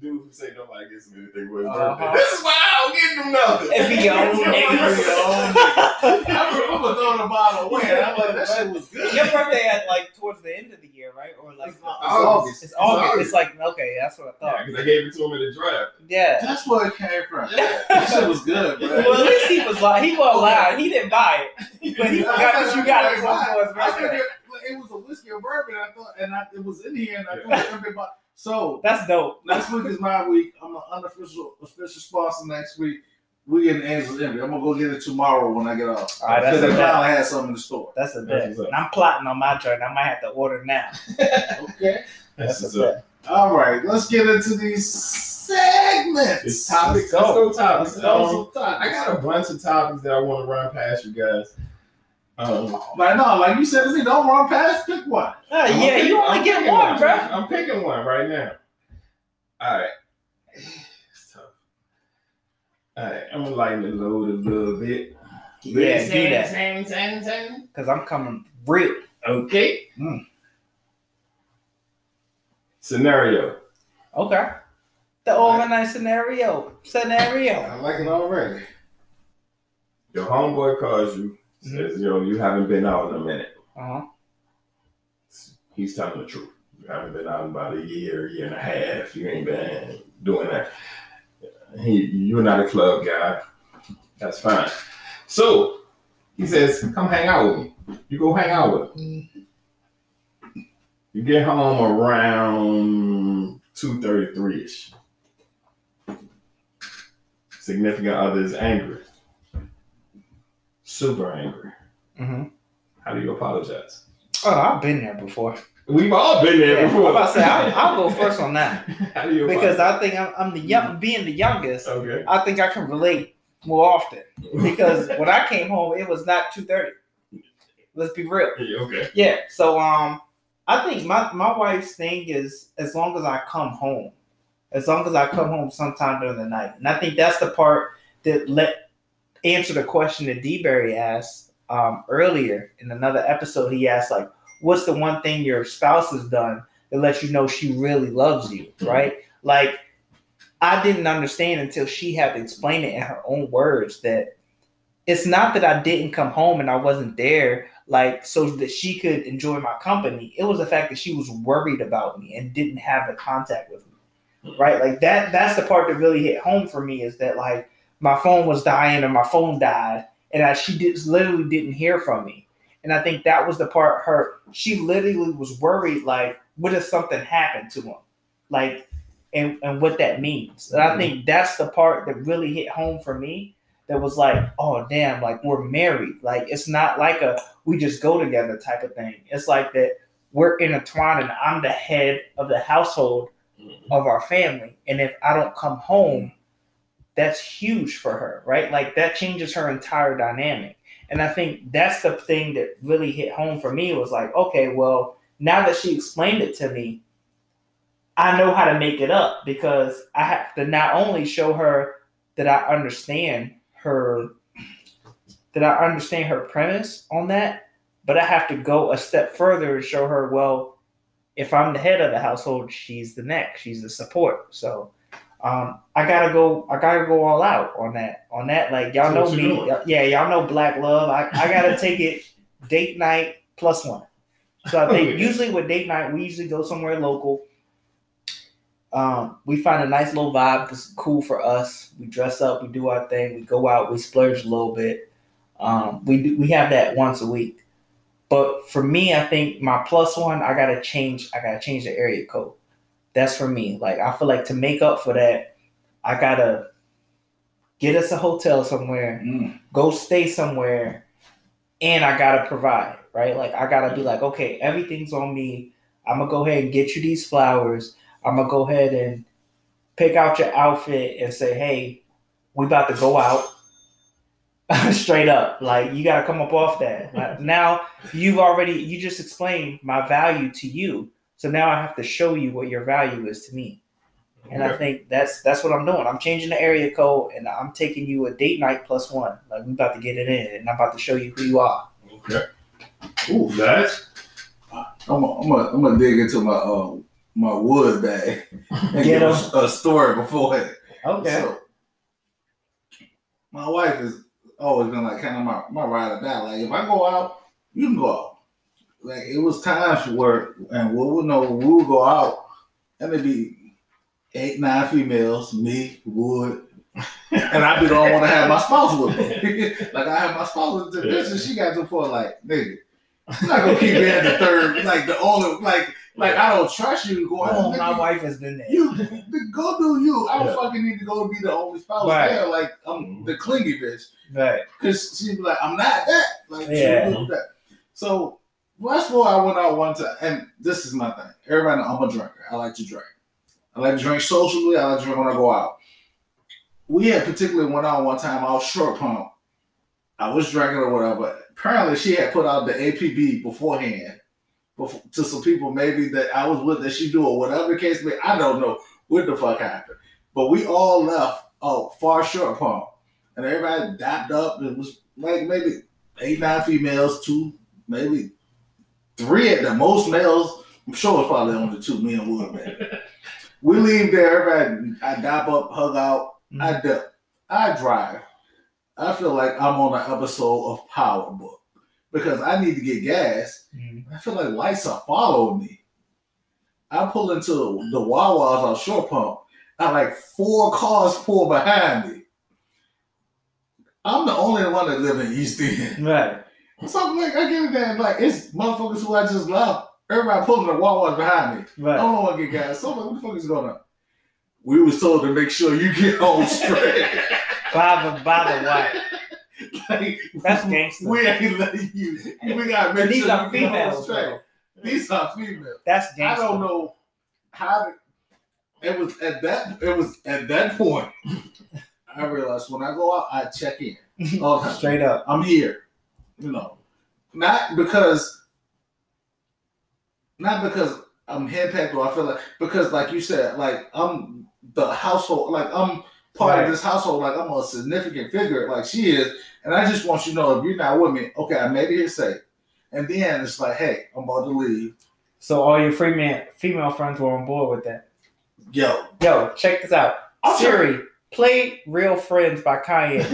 Yeah, dude who say nobody gets him anything for his Uh-huh. birthday. This is why I don't get him nothing. It be your own nigga. Be your own nigga. I remember throwing the bottle away. And I'm like, that shit was good. Your birthday at like towards the end of the year, right? Or like It's August. it's August. August. It's like okay, that's what I Yeah, thought. 'cause I gave it to him in the draft. Yeah. That's where it came from. That shit was good, bro. Well, at least he was like he wasn't lying. He didn't buy it, but he forgot that you got it for his birthday. it was a whiskey or bourbon. I thought, and I, it was in here, and I thought everybody. So That's dope. next week is my week. I'm an unofficial official sponsor next week. We getting Angels Envy. I'm gonna go get it tomorrow when I get off. All right, that's Because they a had something in the store. That's a That's bet. And I'm plotting on my joint. I might have to order now. Okay. That's That's a bet. All right. Let's get into these segments. It's topics. Let's go. Let's go topics. Let's go Um, topics. I got a bunch of topics that I want to run past you guys. Um, Like no, like you said to me, don't run past. Pick one. Uh, I'm yeah, picking- you only I'm get picking one, bro. I'm picking one right now. All right. It's tough. All right, I'm gonna lighten the load a little bit. Yeah, do that. Same, same, same. Because I'm coming real. Okay. Mm. Scenario. Okay. The overnight scenario. Scenario. I like it already. Your homeboy calls you, says, yo, you haven't been out in a minute. Uh-huh. He's telling the truth. You haven't been out in about a year, year and a half. You ain't been doing that. He, you're not a club guy. That's fine. So he says, come hang out with me. You go hang out with him. You get home around 2.33 ish. Significant other is angry. Super angry. Mm-hmm. How do you apologize? Oh, I've been there before. We've all been there Yeah, I'm before. about to say, I'll, I'll go first on that. How do you Because apologize? I think I'm, I'm the young, being the youngest, okay. I think I can relate more often. Because when I came home, it was not 2.30. Let's be real. Yeah, okay. Yeah. So um, I think my my wife's thing is as long as I come home, as long as I come home sometime during the night, and I think that's the part that let answer the question that D Berry asked um, earlier in another episode. He asked like, "What's the one thing your spouse has done that lets you know she really loves you?" Right? Like. I didn't understand until she had to explain it in her own words that it's not that I didn't come home and I wasn't there like so that she could enjoy my company. It was the fact that she was worried about me and didn't have the contact with me. Right? Like that that's the part that really hit home for me is that like my phone was dying and my phone died and I, she did, literally didn't hear from me. And I think that was the part her she literally was worried like what if something happened to him? Like and, and what that means. And I mm-hmm. think that's the part that really hit home for me that was like, oh damn, like we're married. Like it's not like a we just go together type of thing. It's like that we're intertwined and I'm the head of the household mm-hmm. of our family. And if I don't come home, that's huge for her, right? Like that changes her entire dynamic. And I think that's the thing that really hit home for me was like, okay, well, now that she explained it to me, I know how to make it up because I have to not only show her that I understand her that I understand her premise on that, but I have to go a step further and show her, well, if I'm the head of the household, she's the neck, she's the support. So um, I gotta go. I gotta go all out on that. On that, like y'all So know me. doing? Yeah, y'all know Black Love. I, I gotta take it date night plus one. So I think usually with date night, we usually go somewhere local. Um, we find a nice little vibe that's cool for us. We dress up, we do our thing, we go out, we splurge a little bit. Um, we do, we have that once a week. But for me, I think my plus one, I gotta change. I gotta change the area code. That's for me. Like I feel like to make up for that, I gotta get us a hotel somewhere, Mm. go stay somewhere, and I gotta provide. Right? Like I gotta be like, okay, everything's on me. I'm gonna go ahead and get you these flowers. I'm gonna go ahead and pick out your outfit and say, hey, we about to go out. Straight up, like you got to come up off that. Like, now you've already you just explained my value to you, so now I have to show you what your value is to me. And I think that's that's what I'm doing. I'm changing the area code, and I'm taking you a date night plus one. Like we about to get it in, and I'm about to show you who you are. Okay. Ooh, that's I'm gonna I'm gonna I'm dig into my uh, my wood bag and Get give 'em. a, a story beforehand. Okay. So, my wife has always been like kind of my, my ride or die. Like if I go out, you can go out. Like it was times where and we would know we would go out and it'd be eight, nine females, me, Wood, and I'd be the only one to have my spouse with me. like I have my spouse with the bitch, and she got to the point like, nigga, I'm not gonna keep being the third, like the only, like, like I don't trust you to go out. Oh, my wife has been there. you go do you. I don't Yeah. fucking need to go be the only spouse Right. there. Like I'm mm-hmm. the clingy bitch. Right. Cause she'd be like, I'm not that. Like Yeah. she'd that. So last fall I went out one time, and this is my thing. Everybody I'm a drinker. I like to drink. I like to drink socially. I like to drink when I go out. We had particularly went out one time. I was short pump. I was drinking or whatever. apparently she had put out the APB beforehand before, to some people maybe that I was with that she knew or whatever the case may. I don't know what the fuck happened, but we all left oh far short pump, and everybody dapped up. It was like maybe eight nine females, two maybe three at the most males. I'm sure it's probably only two men would man. We leave there, everybody. I dap up, hug out. I dip. I drive. I feel like I'm on an episode of Power Book because I need to get gas. Mhm. I feel like lights are following me. I pull into the Wawa's on Short Pump. I like four cars pull behind me. I'm the only one that live in East End. Right. So I'm like, I get it there, like it's motherfuckers who I just left. Everybody pulling the Wawa's behind me. I Right. don't want to get gas. So like, what the fuck is going on? We was told to make sure you get home straight. By the by the way. like, That's gangster. We ain't letting you. We gotta make These sure are you get home females. straight. These are females. That's I don't know how to, it was at that it was at that point I realized when I go out I check in. Oh. Straight up. I'm here. You know. Not because not because I'm henpecked or I feel like because like you said, like I'm the household, like I'm part Right. of this household, like I'm a significant figure, like she is, and I just want you to know if you're not with me, okay, I made it here safe. And then it's like, hey, I'm about to leave. So all your free man, female friends were on board with that. Yo, Yo, check this out. I'm Siri, play "Real Friends" by Kanye.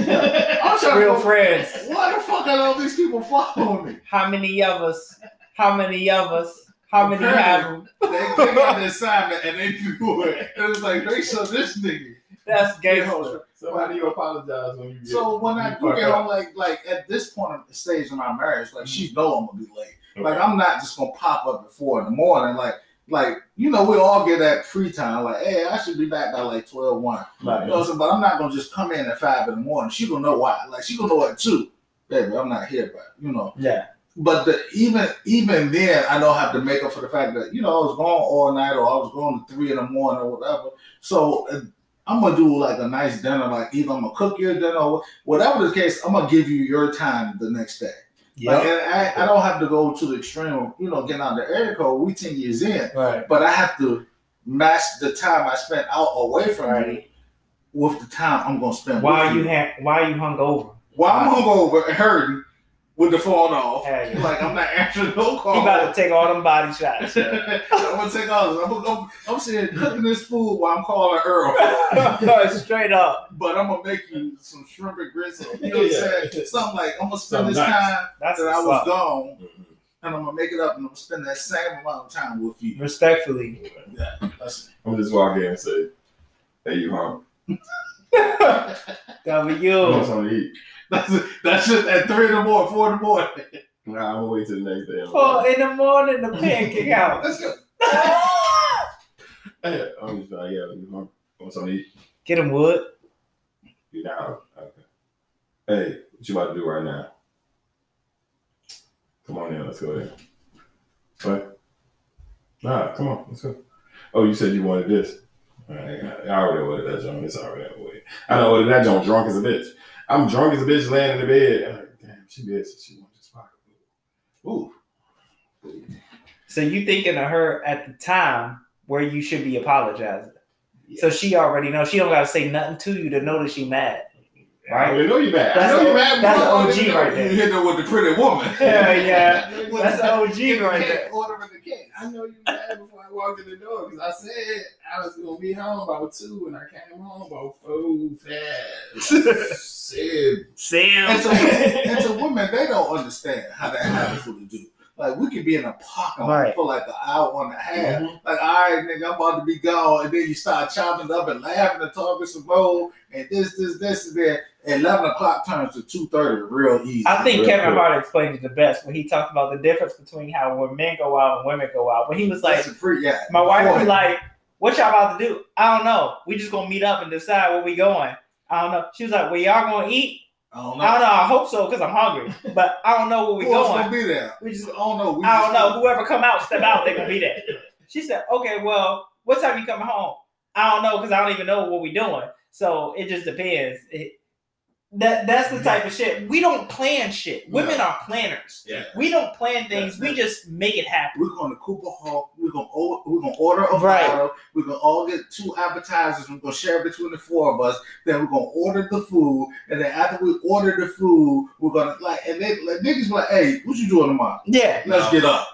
I'm Real friends. Why the all these people following me? How many of us? How many of us? How many have them? They, they got the assignment and they do it. It was like they show this nigga. That's Get gangster. home. So how do you apologize when you get So when I you do fuck get home, like like at this point of the stage of my marriage, like she mm-hmm. know I'm gonna be late. Okay. Like I'm not just gonna pop up at four in the morning. Like like you know we all get that free time. Like hey, I should be back by like 12, 1. You know what I'm? But I'm not gonna just come in at five in the morning. She gonna know why. Like she gonna know at two. Baby, I'm not here, but you know. Yeah. But the, even even then, I don't have to make up for the fact that you know I was gone all night or I was gone to three in the morning or whatever. So uh, I'm gonna do like a nice dinner. Like either I'm gonna cook your dinner, or whatever the case. I'm gonna give you your time the next day. Like, Yep. and I, I don't have to go to the extreme. of, You know, getting out the air code. We ten years in, Right. but I have to match the time I spent out away from you with the time I'm gonna spend. Why with you ha- Why you hung over? While I'm hungover and hurting with the phone off. Hell yeah. Like I'm not answering no calls. You about to take all them body shots. I'm gonna take all this. I'm, I'm, I'm sitting cooking this food while I'm calling Earl. Straight up. But I'm gonna make you some shrimp and grits. You know what I'm saying? Something like I'm gonna spend Something this nice. time That's that I was up. gone, Mhm. and I'm gonna make it up, and I'm gonna spend that same amount of time with you. Respectfully. Yeah, that's I'm just walk in and say, "Hey, you hungry? W. You want something to eat?" that's that's just at three in the morning, four in the morning. Nah, I'm gonna wait till the next day. Four in the morning, the pancake house. Let's go. Hey, I'm just like, yeah, you hungry? Want something to eat? Get him wood. You down? Okay. Hey, what you about to do right now? Come on in, let's go there. What? Nah, come on, let's go. Oh, you said you wanted this. All right, I already ordered that joint. It's already out the way. I know ordered that joint drunk as a bitch. I'm drunk as a bitch laying in the bed. Like, damn, she bitch. She wants this pocket. Ooh. So you thinking of her at the time where you should be apologizing. So she already knows. She don't gotta say nothing to you to know that she mad. I Right? already know you mad. That's I know the- you mad. that's I the OG know right there. You hit her with the pretty woman. Yeah, yeah. That's the- the OG right there. Ordering the cake. I know you mad before I walked in the door because I said I was gonna be home about two and I came home about four fast. said Sam. And to, and to women, they don't understand how that happens with the dude. Like we could be in a parking lot Right. for like an hour and a half. Mhm. Like, all right, nigga, I'm about to be gone, and then you start chopping up and laughing and talking some more, and this, this, this, and that. Eleven o'clock turns to two thirty, real easy. I think Kevin quick. Hart explained it the best when he talked about the difference between how when men go out and women go out. When he was like, free, yeah. my wife was like, "What y'all about to do?" I don't know. We just gonna meet up and decide where we going. I don't know. She was like, "Well, y'all gonna eat?" I don't know. I don't know. I hope so because I'm hungry, but I don't know where we Who else going. gonna be there? We just I don't know. We I don't just- know. Whoever come out, step out. They gonna be there. She said, "Okay, well, what time you coming home?" I don't know because I don't even know what we doing. So it just depends. It, That that's the type of shit. We don't plan shit. Women are planners. Yeah. We don't plan things. We just make it happen. We're going to Cooper Hawk. We're gonna order, we're gonna order a Right. bottle. We're gonna all get two appetizers. We're gonna share between the four of us. Then we're gonna order the food, and then after we order the food, we're gonna like and they like niggas like, hey, what you doing tomorrow? Yeah. Let's No. get up.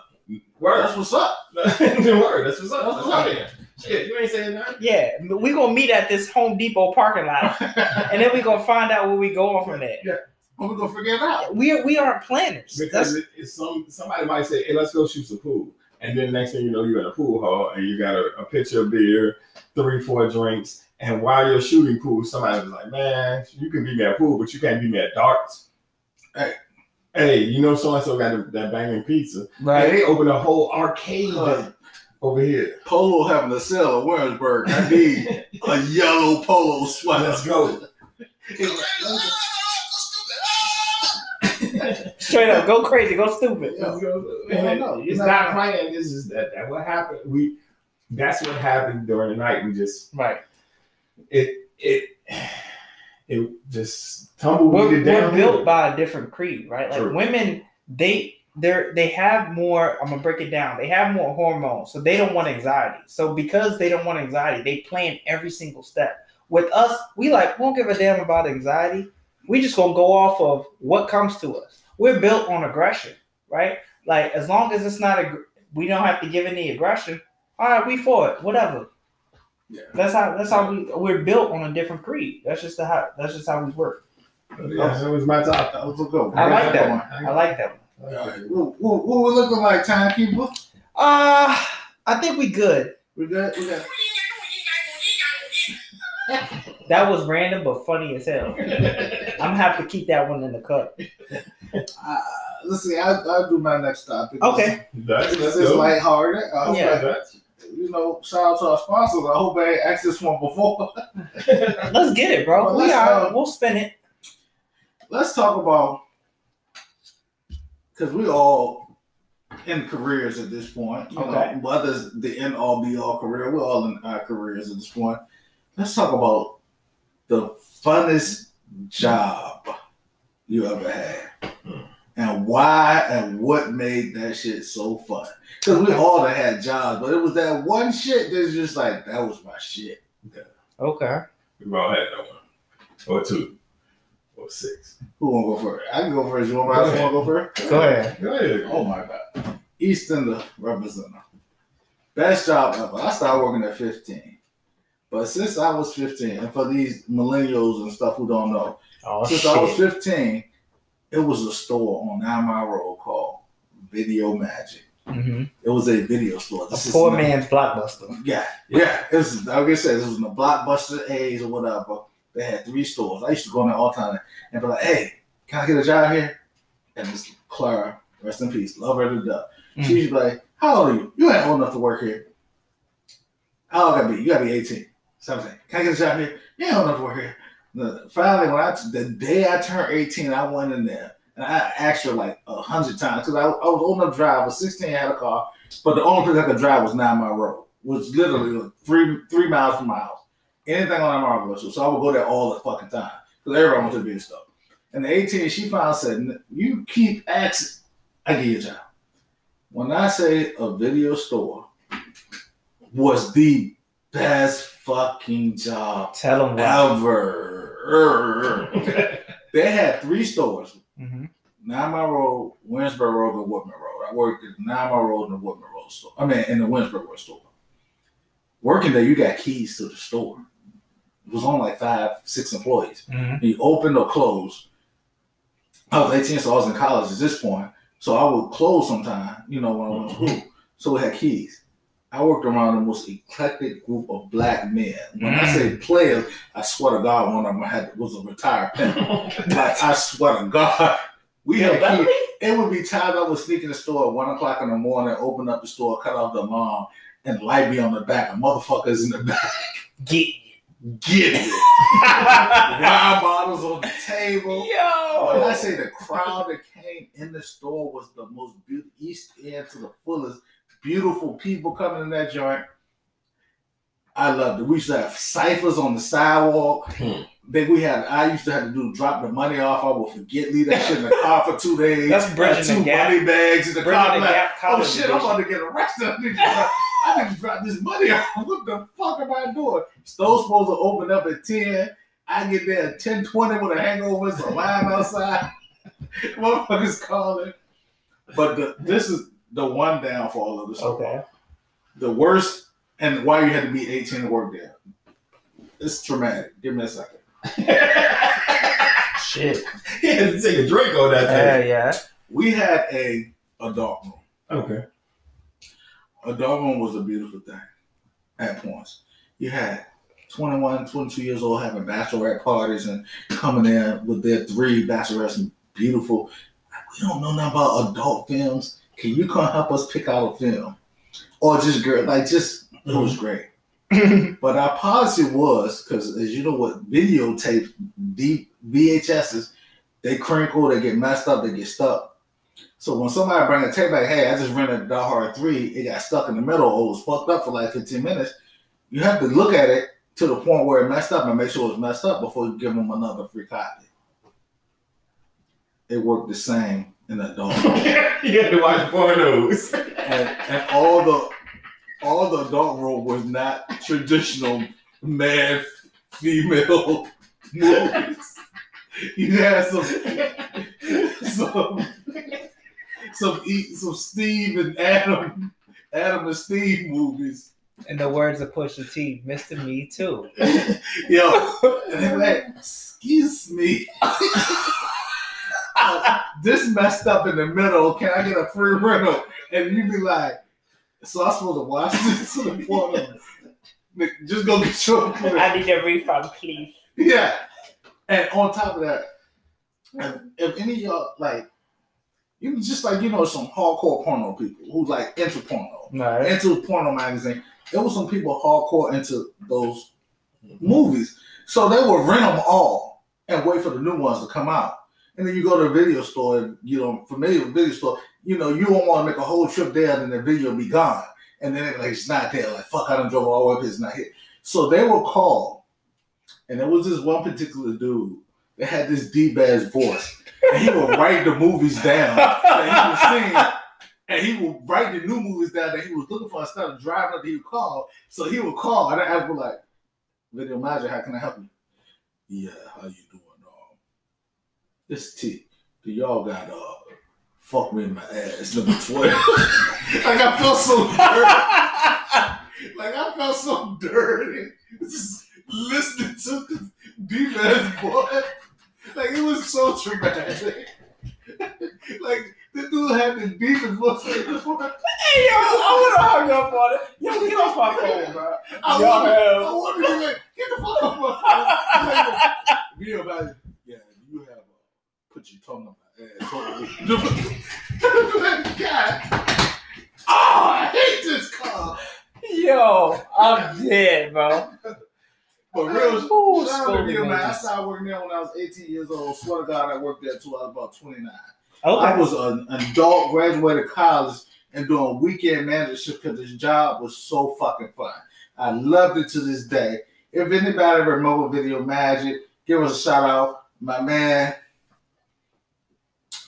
Word. That's what's up. Word. That's what's up. That's That's what's up. Shit, you ain't saying nothing. Yeah. We gonna meet at this Home Depot parking lot, and then we gonna find out where we going from there. Yeah, we're gonna figure it out. We we aren't planners. Because it, it's some somebody might say, "Hey, let's go shoot some pool," and then next thing you know, you're in a pool hall and you got a, a pitcher of beer, three, four drinks, and while you're shooting pool, somebody's like, "Man, you can be me at pool, but you can't be me at darts." Hey. hey, you know so and so got that banging pizza. And right. they opened a whole arcade over here. Polo having to sell at Warrensburg. I need a yellow polo sweater. Let's go. Straight up, go crazy, go stupid. Yeah. Go. Yeah, And I know. it's not not- playing. This is that, that what happened. We that's what happened during the night. We just Right. it it it just We're, tumbleweeded we're down. built by a different creed, right? Like True. women, they they're they have more. I'm gonna break it down. They have more hormones, so they don't want anxiety. So because they don't want anxiety, they plan every single step. With us, we like won't give a damn about anxiety. We just gonna go off of what comes to us. We're built on aggression, right? Like as long as it's not a, we don't have to give any aggression. All right, we for it, whatever. Yeah. That's how that's how we we're built on a different creed. That's just the how that's just how we work. Yeah, that was my top. That was a good one. I like that one. one. I like that one. All right. What, what, what we looking like, timekeeper? Uh I think we good. We good? We got That was random but funny as hell. I'm gonna have to keep that one in the cut. uh, let's see. I'll, I'll do my next topic. Okay. That's This let's is lighthearted. I hope Yeah. That's- you know, shout out to our sponsors. I hope they asked this one before. Let's get it, bro. Well, we are. Uh, we'll spin it. Let's talk about because we all in careers at this point. You Okay. know, whether it's the end all be all career, we're all in our careers at this point. Let's talk about the funnest job you ever had. And why and what made that shit so fun? Because we all done had jobs, but it was that one shit that's just like that was my shit. Okay. We all had that one. Or two. Or six. Who wanna go first? I can go first. You want me to go first? Go ahead. Go ahead. Oh my god. Easton the representative. Best job ever. I started working at 15. But since I was 15, and for these millennials and stuff who don't know, Oh since I was 15, it was a store on Nine Mile Road called Video Magic. hmm It was a video store. A This is poor man's blockbuster. Yeah, yeah. It was, like I said, this was in the Blockbuster A's or whatever. They had three stores. I used to go in there all the time and be like, hey, can I get a job here? And Miss Clara, rest in peace, love her to death. Mm. She used to be like, how old are you? You ain't old enough to work here. How old I gotta be? You gotta be 18, 17. Can I get a job here? You ain't old enough to work here. The- Finally, when I the day I turned 18, I went in there and I asked her like a hundred times because I, I was old enough to drive. I was 16, I had a car, but the only place I could drive was Nine Mile Road, which literally like three three miles from my house. Anything on Nine Mile Road, so, I would go there all the fucking time because everybody went to be video store. And the 18, she finally said, "You keep asking, I give you a job." When I say a video store was the best fucking job Tell why. ever. they had three stores: hmm Nine Mile Road, Winsboro Road, and Woodman Road. I worked at Nine Mile Road and the Woodman Road store. I mean, in the Winsboro Road store. Working there, you got keys to the store. It was only like five, six employees. hmm You open or closed. I was 18, so I was in college at this point. So I would close sometime, you know, when I went to school. So we had keys. I worked around the most eclectic group of black men. When I say players, I swear to God, one of them had was a retired pimp. Like, I swear to God, we had keys. It would be times I would sneak in the store at one o'clock in the morning, open up the store, cut off the alarm, and light be on the back. And motherfuckers in the back Get. Get it. Wine bottles on the table. When I say the crowd that came in the store was the most beautiful, East End to the fullest, beautiful people coming in that joint. I loved it. We used to have ciphers on the sidewalk. Hmm. Then we had. I used to have to do drop the money off. I would forget leave that shit in the car for two days. That's bridging Had the two gap. money bags in the Bridging car. the like, oh shit! I'm about to get arrested. I need to drop- I need to drop this money off. What the fuck am I doing? Store's supposed to open up at ten. I get there at ten twenty with a hangover. It's a line outside. Motherfuckers calling. But the, this is the one downfall for all of this. Okay. The worst and why you had to be 18 to work there. It's traumatic. Give me a second. Shit. He had to take a drink on that Yeah, thing. yeah. We had a adult room. Okay. Adult room was a beautiful thing at points. You had 21, 22 years old having bachelorette parties and coming in with their three bachelorettes and beautiful. We don't know nothing about adult films. Can you come help us pick out a film? Or just girl, like just it was mm-hmm. great. But our policy was because, as you know, what videotape D, VHSs, they crinkle, they get messed up, they get stuck. So when somebody bring a tape back, hey, I just rented Die Hard three, it got stuck in the middle, or it was fucked up for like fifteen minutes. You have to look at it to the point where it messed up and make sure it was messed up before you give them another free copy. It worked the same in adult. you had to watch pornos. and, and all the all the adult role was not traditional man female movies. You had some some some some Steve and Adam Adam and Steve movies. In the words of Pusha T, Mr. Me Too. Yo, and they like, excuse me. This messed up in the middle. Can I get a free rental? And you be like, so I'm supposed to watch this to the point of Nigga, just go get your I need a refund, please. Yeah. And on top of that, if, if any of y'all like you just like you know some hardcore porno people who like into porno, Right. into porno magazine. There was some people hardcore into those movies, so they would rent them all and wait for the new ones to come out. And then you go to a video store, and you know, familiar with video store, you know, you don't want to make a whole trip there, and then the video be gone, and then like it's not there. Like fuck, I done drove all the way up here, it's not here. So they would call, and there was this one particular dude that had this deep ass voice, he would write the movies down that he was seeing and he would write the new movies down that he was looking for instead of driving up. He would call, so he would call, and I asked him like, "Video Magic, how can I help you?" Yeah, how you doing? Um, this T, do y'all got uh, fuck me in my ass number twelve? like I felt so dirty. like I felt so dirty just listening to this ass boy. Like it was so traumatic. like the dude had the deepest voice. Like, this woman- Hey, yo, I would have hung up on it. Yo, get off my phone, bro. I Y'all wanted, have- to be like, get the fuck off my phone. Video about it. Yeah, you have uh, put your tongue up my ass. God. Oh, I hate this car. Yo, I'm dead, bro. But real Ooh, shout out to Scooby Man. I started working there when I was 18 years old. Swear to God, I worked there until I was about 29. I was an adult, graduated college, and doing weekend managership because this job was so fucking fun. I loved it to this day. If anybody ever remember Video Magic, give us a shout out. My man,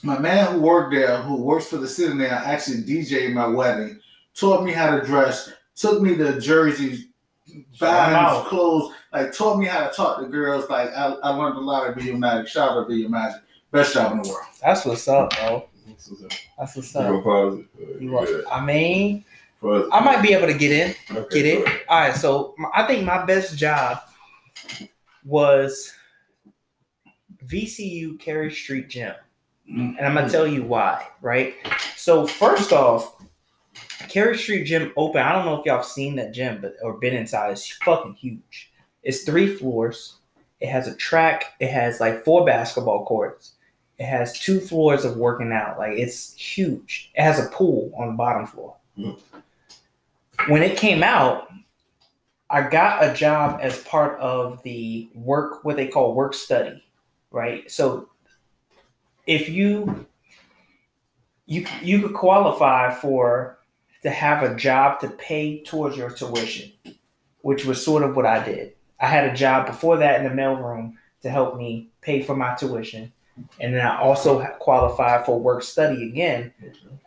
my man who worked there, who works for the city now, actually DJed my wedding, taught me how to dress, took me to Jersey, buying clothes, like taught me how to talk to girls. Like I, I learned a lot of Video Magic. Shout out to Video Magic. Best job in the world. That's what's up, bro. That's what's gonna up. pause it? You are, Good. I mean, Pause it. I might be able to get in. Okay, Get go it? All right. So I think my best job was VCU Cary Street Gym. Mm-hmm. And I'm gonna tell you why, right? So first off, Cary Street Gym open. I don't know if y'all have seen that gym, but or been inside. It's fucking huge. It's three floors. It has a track. It has like four basketball courts. It has two floors of working out. Like it's huge. It has a pool on the bottom floor. Mm. When it came out, I got a job as part of the work, what they call work study, right? So if you you you could qualify for to have a job to pay towards your tuition, which was sort of what I did. I had a job before that in the mailroom to help me pay for my tuition. And then I also qualified for work study again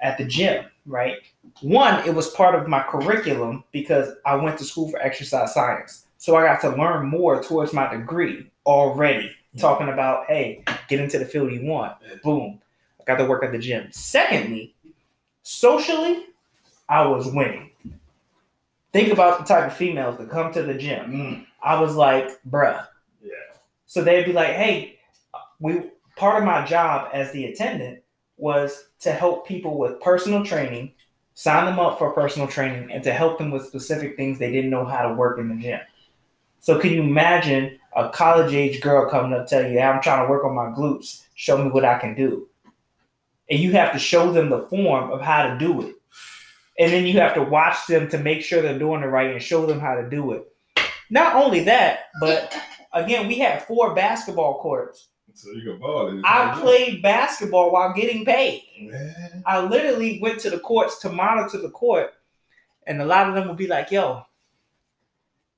at the gym, right? One, it was part of my curriculum because I went to school for exercise science. So I got to learn more towards my degree already, mm-hmm. talking about, hey, get into the field you want. Boom. I got to work at the gym. Secondly, socially, I was winning. Think about the type of females that come to the gym. Mm. I was like, bruh. Yeah. So they'd be like, hey, we part of my job as the attendant was to help people with personal training, sign them up for personal training, and to help them with specific things they didn't know how to work in the gym. So can you imagine a college age girl coming up tell you, hey, I'm trying to work on my glutes, show me what I can do. And you have to show them the form of how to do it. And then you have to watch them to make sure they're doing it right and show them how to do it. Not only that, but again, we had four basketball courts. So you can ball it. I played basketball while getting paid. Man. I literally went to the courts to monitor the court, and a lot of them would be like, "Yo,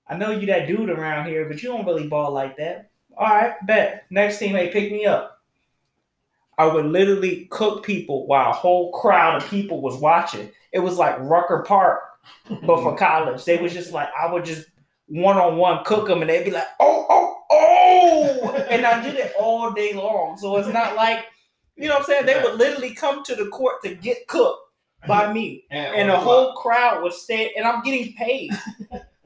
I know you that dude around here, but you don't really ball like that." All right, bet. Next team, hey, pick me up. I would literally cook people while a whole crowd of people was watching. It was like Rucker Park, but for college. They was just like, I would just one on one cook them, and they'd be like, "Oh, oh, oh," and I did it all day long. So it's not like, you know, what I'm saying they would literally come to the court to get cooked by me, and the whole crowd would stay, and I'm getting paid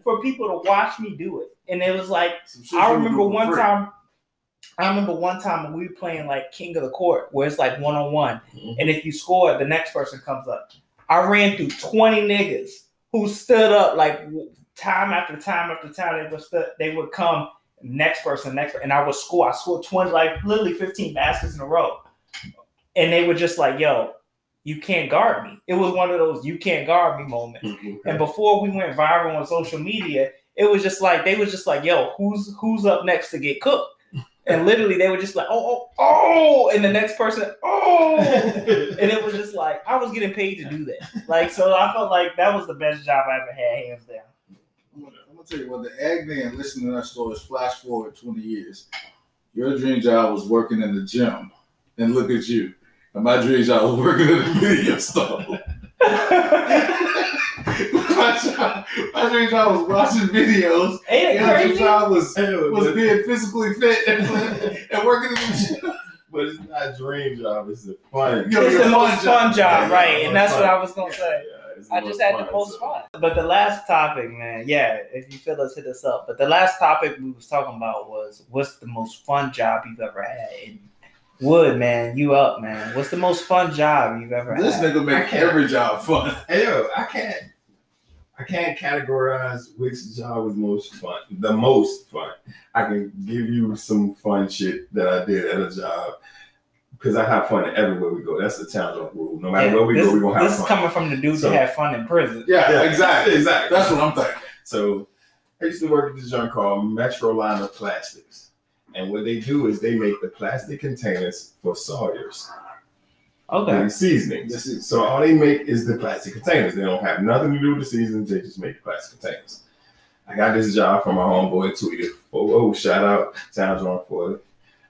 for people to watch me do it. And it was like, I remember one time. I remember one time when we were playing like King of the Court, where it's like one on one, and if you score, the next person comes up. I ran through twenty niggas who stood up like time after time after time. They would stu- they would come next person, next, person, and I would score. I scored twenty, like literally fifteen baskets in a row, and they were just like, "Yo, you can't guard me." It was one of those "you can't guard me" moments. Mhm. And before we went viral on social media, it was just like they was just like, "Yo, who's who's up next to get cooked?" And literally, they were just like, "Oh, oh, oh," and the next person, "Oh," and it was just like I was getting paid to do that. Like, so I felt like that was the best job I ever had, hands down. I'm gonna, I'm gonna tell you what the ag man listening to our stories flash forward 20 years. Your dream job was working in the gym, and look at you. And my dream job was working in the video store. my, job, dream job was watching videos. Ain't it Your dream crazy? job was was being physically fit and, and working in the gym. But it's not a dream job. It's a fun. Yo, It's your the most fun fun job. job, Yeah, right? yeah, And that's fun. what I was gonna say. Yeah, I just most had the most so- fun. But the last topic, man, yeah, if you feel us, hit us up. But the last topic we was talking about was what's the most fun job you've ever had? And Wood, man, you up, man. What's the most fun job you've ever This had? This nigga I make every job fun. Hey yo, I can't I can't categorize which job was most fun. The most fun. I can give you some fun shit that I did at a job. Because I have fun everywhere we go. That's the town rule. No matter Yeah, where we this, go, we're gonna have fun. this is coming from the dude So- that had fun in prison. Yeah, exactly. Exactly. That's what I'm thinking. So I used to work at this joint called Metroliner Plastics. And what they do is they make the plastic containers for Sauer's. Okay. and seasonings. So all they make is the plastic containers. They don't have nothing to do with the seasonings. They just make plastic containers. I got this job from my homeboy Tweeter. Oh, oh shout out Towns on 40,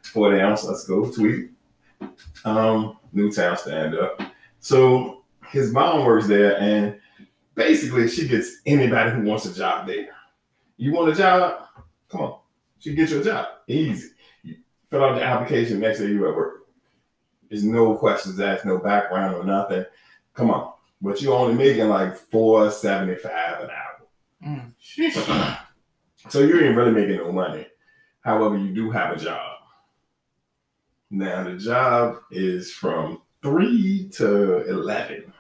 40 ounce. Let's go Tweet. Um, new town stand up. So his mom works there, and basically she gets anybody who wants a job there. You want a job? Come on, she get you a job. Easy. You fill out the application. Next day you at work. There's no questions asked, no background or nothing. Come on. But you're only making like four seventy five an hour. Mm. So you ain't really making no money. However, you do have a job. Now the job is from three to eleven.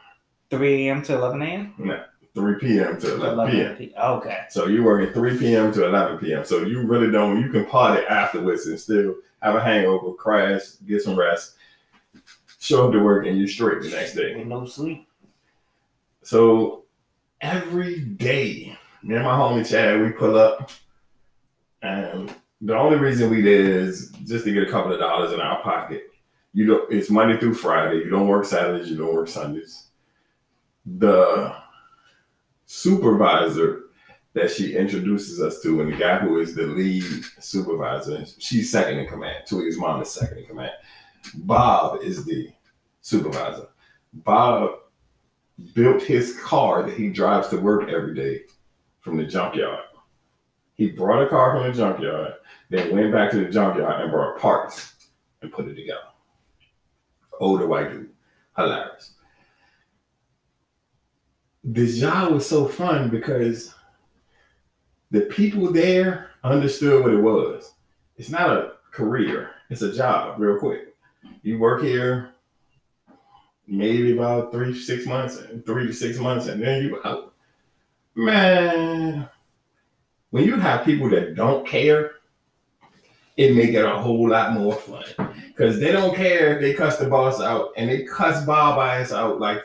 3 a.m. to 11 a.m. No. 3 p.m. to 11 p.m. p. Okay. So you work at 3 p.m. to 11 p.m. So you really don't, you can party afterwards and still have a hangover, crash, get some rest, show up to work, and you're straight the next day. With no sleep. So every day, me and my homie Chad, we pull up. And the only reason we did is just to get a couple of dollars in our pocket. You don't it's Monday through Friday. You don't work Saturdays, you don't work Sundays. The supervisor that she introduces us to, and the guy who is the lead supervisor, she's second in command. Tweety's mom is second in command. Bob is the supervisor. Bob built his car that he drives to work every day from the junkyard. He brought a car from the junkyard, then went back to the junkyard and brought parts and put it together. Older white dude. Hilarious. The job was so fun because the people there understood what it was. It's not a career, it's a job, real quick. You work here maybe about three, six months, three to six months, and then you out. Man, when you have people that don't care, it make it a whole lot more fun. Cause they don't care if they cuss the boss out and they cuss Bob ass out like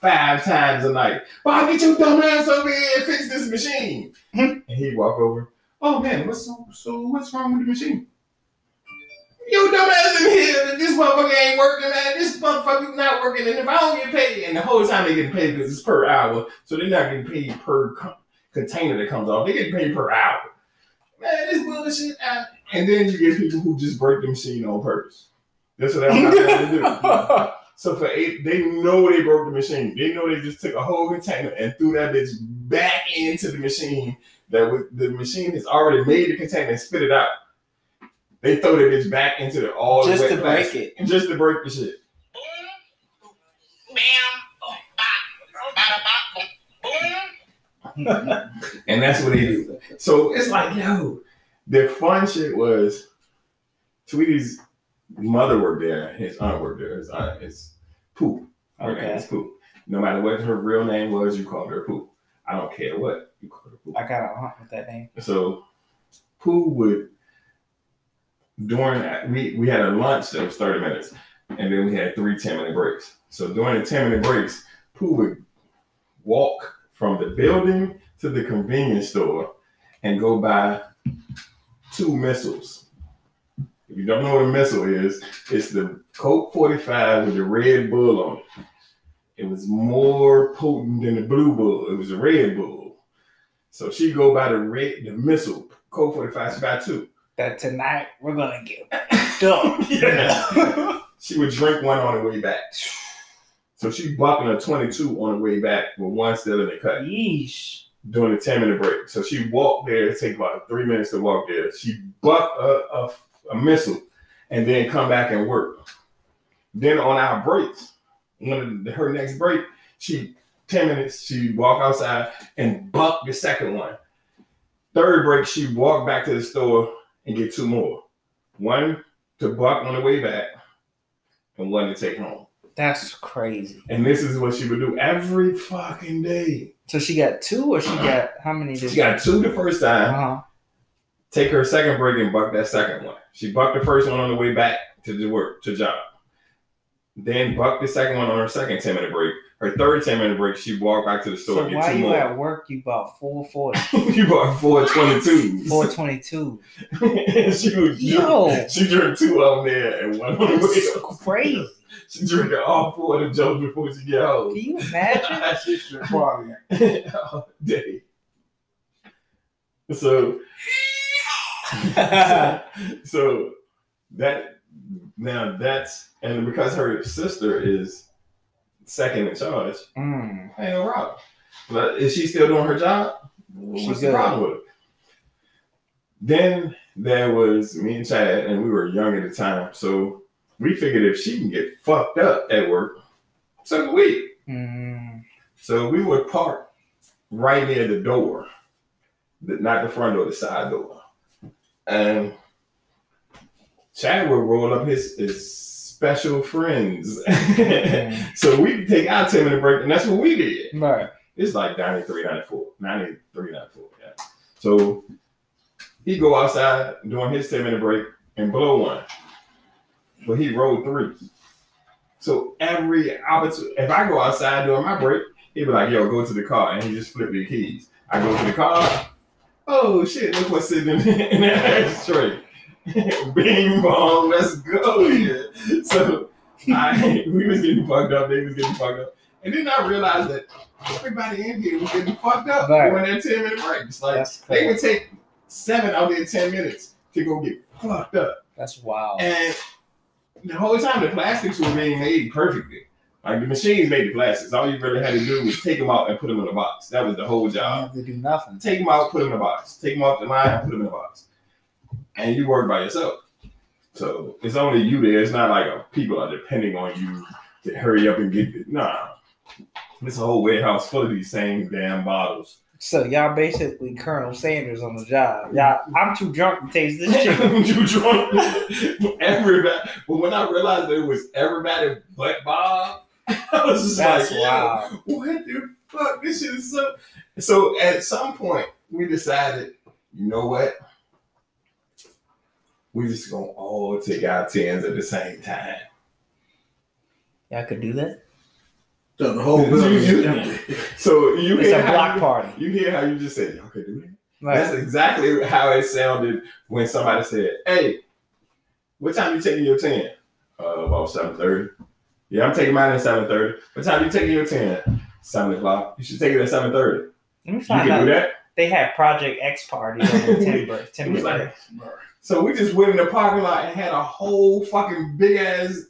five times a night. Bob, get your dumb ass over here and fix this machine. Hmm? and he walk over. Oh man, what's so, so what's wrong with the machine? Yo, dumb ass in here. This motherfucker ain't working, man. This motherfucker's not working. And if I don't get paid, and the whole time they get paid because it's per hour, so they're not getting paid per co- container that comes off. They get paid per hour. Man, this bullshit. uh, And then you get people who just break the machine on purpose. That's what they're do. So for eight, they know they broke the machine. They know they just took a whole container and threw that bitch back into the machine. That was, the machine has already made the container and spit it out. They throw that bitch back into the all Just wet to break plastic. it. Just to break the shit. And that's what they do. So it's like, yo, the fun shit was Tweety's mother worked there, his aunt worked there, his aunt is Poop. Her name Okay. is Poop. No matter what her real name was, you called her Poop. I don't care what you called her Poop. I got a aunt with that name. So Pooh would during that we we had a lunch that was 30 minutes and then we had three 10 minute breaks. So during the 10 minute breaks, Pooh would walk from the building to the convenience store and go buy two missiles. If you don't know what a missile is, it's the Colt 45 with the Red Bull on it. It was more potent than the Blue Bull. It was a Red Bull. So she go by the red, the missile, Colt 45, she buy two. That tonight we're gonna get dumb. Yeah. she would drink one on the way back. So she bucking a 22 on the way back with one still in the cut Yeesh. during the 10 minute break. So she walked there, it take about three minutes to walk there. She bucked a, a, a missile and then come back and work. Then on our breaks, one of her next break, she 10 minutes, she walk outside and buck the second one. Third break, she walked back to the store and get two more. One to buck on the way back and one to take home. That's crazy. And this is what she would do every fucking day. So she got two, or she got how many? Did She got two the first time. Uh-huh. take her second break and buck that second one. She bucked the first one on the way back to the work to job. Then bucked the second one on her second 10 minute break. Her third 10 minute break, she walked back to the store So and get while two you more. at work, you bought four forty, you bought four 22s. four twenty two. she would Yo. she drank two of them there and one on the way That's home. crazy. She drank all four of the jokes before she get home. Can you imagine? Sister party. all day. So so that now that's and because her sister is second in charge, Mm. ain't no problem. But is she still doing her job? What's the good. problem with it? Then there was me and Chad, and we were young at the time, so we figured if she can get fucked up at work, so can we. Mm. So we would park right near the door, the, not the front door, the side door. And Chad would roll up his, his special friends. So we take our 10 minute break, and that's what we did. Right. It's like 93, 94, 93, 94. Yeah. So he go outside during his 10 minute break and blow one. But he rolled three. So every opportunity, if I go outside during my break, he'd be like, yo, go to the car. And he just flip the keys. I go to the car. Oh shit, look what's sitting in, in the ashtray. Bing bong, let's go. Yeah. So I we was getting fucked up, they was getting fucked up. And then I realized that everybody in here was getting fucked up Right. during that 10 minute break. It's like That's they cool. would take seven out of their 10 minutes to go get fucked up. That's wild. And the whole time the plastics were being made perfectly. Like the machines made the plastics. All you really had to do was take them out and put them in a box. That was the whole You job. have to do nothing. Take them out, put them in a box. Take them off the line, put them in a box. And you work by yourself. So it's only you there. It's not like a, people are depending on you to hurry up and get it. Nah. It's a whole warehouse full of these same damn bottles. So y'all basically Colonel Sanders on the job. Y'all, I'm too drunk to taste this shit. you drunk? everybody. But when I realized that it was everybody but Bob, I was just That's like, wild. What the fuck? This shit is so. So at some point, we decided, you know what? We just gonna all take our tens at the same time. Y'all could do that. The whole building is empty. So you It's hear a how block you- party. You hear how you just said, y'all could do that? Right. That's exactly how it sounded when somebody said, "Hey, what time you taking your 10? Uh, about seven thirty. Yeah, I'm taking mine at seven thirty. What time you taking your ten? Seven o'clock. You should take it at seven thirty. Let me You find can do out. that. They had Project X parties on the timber. It timber was like, so we just went in the parking lot and had a whole fucking big ass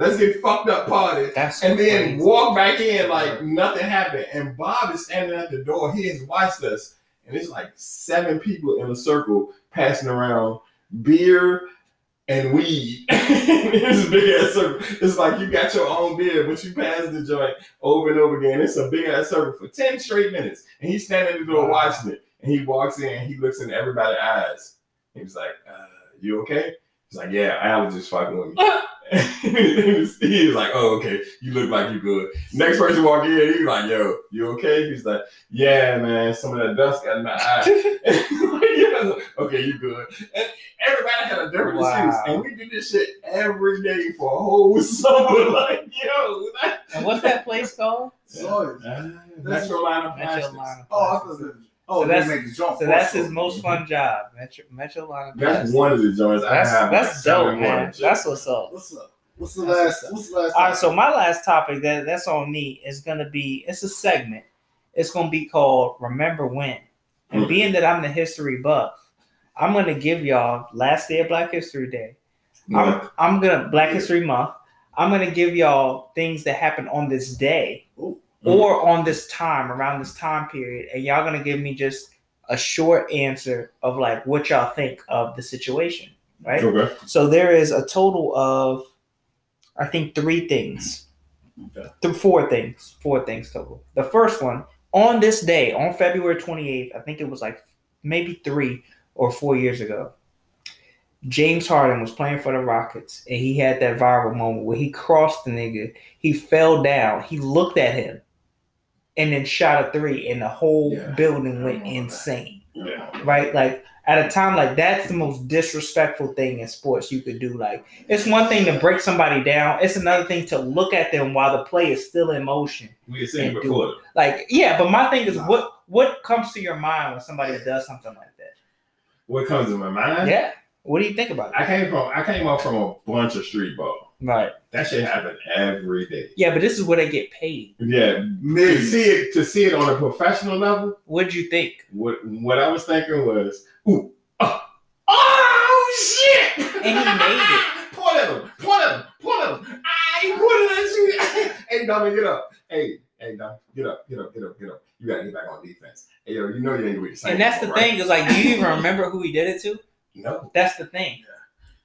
let's get fucked up party. That's And then crazy. walk back in like nothing happened. And Bob is standing at the door. He has watched us. And it's like seven people in a circle passing around beer and weed. it's a big ass circle. It's like you got your own beer, but you pass the joint over and over again. It's a big ass circle for 10 straight minutes. And he's standing at the door watching it. And he walks in, he looks in everybody's eyes. He was like, uh, you okay? He's like, yeah, I was just fucking with me. he was like, oh, okay, you look like you good. Next person walk in, he was like, yo, you okay? He's like, yeah, man, some of that dust got in my eye. Yeah, okay, you good. And everybody had a different Wow. excuse. And we did this shit every day for a whole summer. Like, yo, that, And what's that place called? Sorry. Metro line of plastics. Line of Oh, I Plastics. thought that. Oh, So that's- make the jump. So that's his most fun job. Metro Metro Line That's Plastics. one of the joints I That's have. that's like, dope, man. ones. That's what's up. What's up? What's the That's last? what's. What's the last? All right, so my last topic that that's on me is gonna be it's a segment. It's gonna be called Remember When. And Mm. being that I'm the history buff, I'm gonna give y'all last day of Black History Day. I'm I'm gonna Black History Month. I'm gonna give y'all things that happened on this day Ooh. or on this time around this time period, and y'all gonna give me just a short answer of like what y'all think of the situation, right? Okay. So there is a total of, I think, three things. Okay. Th- four things. Four things total. The first one, on this day, on February 28th, I think it was like maybe three or four years ago, James Harden was playing for the Rockets and he had that viral moment where he crossed the nigga, he fell down, he looked at him, and then shot a three, and the whole Yeah. building went insane Yeah. right? Like at a time like that's the most disrespectful thing in sports you could do. Like it's one thing to break somebody down; it's another thing to look at them while the play is still in motion. We had seen And it do before. Like yeah, but my thing is what what comes to your mind when somebody does something like that? What comes to my mind? Yeah, what do you think about it? I came from I came up from a bunch of street ball. Right. That shit happen every day. Yeah, but this is where they get paid. Yeah, to see it to see it on a professional level. What'd you think? What what I was thinking was, ooh, oh, oh shit! And he made it. Point at him, point at him, point at him. I ain't pointing at you. hey, Dummy, get up. Hey, hey, Dummy, get up, get up, get up, get up. You gotta get back on defense. Hey, yo, you know you ain't with the same. And that's the right? thing is like, do you even remember who he did it to? No. That's the thing.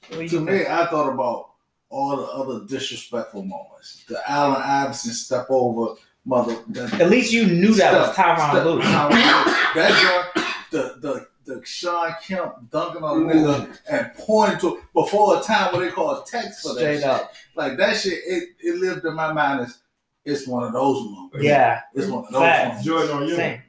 What do you To think? me, I thought about all the other disrespectful moments. The Allen Iverson step over mother. The, At least you knew that was step- Tyronn step- Lue. Tyronn That joint, the the the Shawn Kemp dunking on a nigga and pointing to before a time what they call a text for that Straight shit. Like that shit, it, it lived in my mind as it's one of those moments. Yeah. It's one of those Facts. moments. Jordan on you. Same.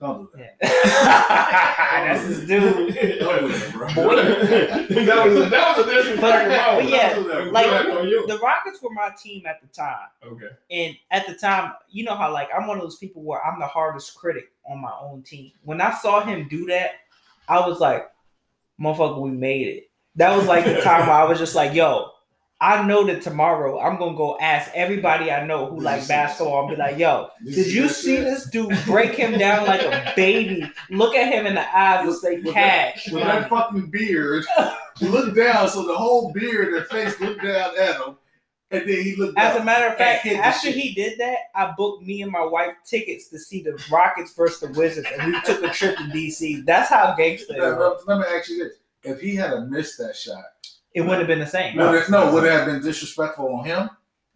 Don't do that. Yeah. That's his dude. Don't do that, bro. that was a, that was a disrespectful But- but yeah, That was a- like- Jordan on you. The Rockets were my team at the time. Okay. And at the time, you know how like I'm one of those people where I'm the hardest critic on my own team. When I saw him do that, I was like, motherfucker, we made it. That was like the time where I was just like, yo, I know that tomorrow I'm gonna go ask everybody I know who like basketball and be like, "Yo, Did you see this dude break him down like a baby? Look at him in the eyes and say, with "Cash." With that fucking beard, he looked down, so the whole beard and face looked down at him, and then he looked. As a matter of fact, after he did that, I booked me and my wife tickets to see the Rockets versus the Wizards, and we took a trip to DC. That's how gangster let, me ask you this: If he had a missed that shot, It wouldn't have been the same. would it, no, would it have been disrespectful on him?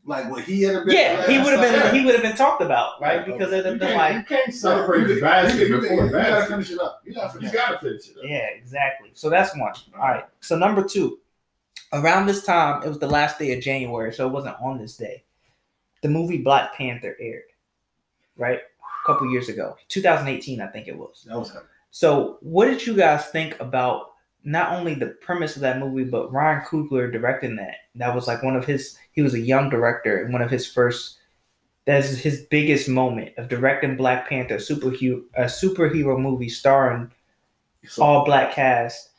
Like would he have been? Yeah, he would have Yeah. been. He would have been talked about, right? Yeah, Because it'd have been like, you can't celebrate the basket You- you- before you the gotta basket. finish it up. You gotta You finish it up. gotta finish it up. yeah, exactly. So that's one. All right. So number two, around this time, it was the last day of January, so it wasn't on this day. The movie Black Panther aired, right? A couple years ago, 2018, I think it was. That was him. So, what did you guys think about not only the premise of that movie, but Ryan Coogler directing that? That was like one of his. He was a young director, and one of his first. That's his biggest moment of directing Black Panther, superhero, a superhero movie starring So, all black cast.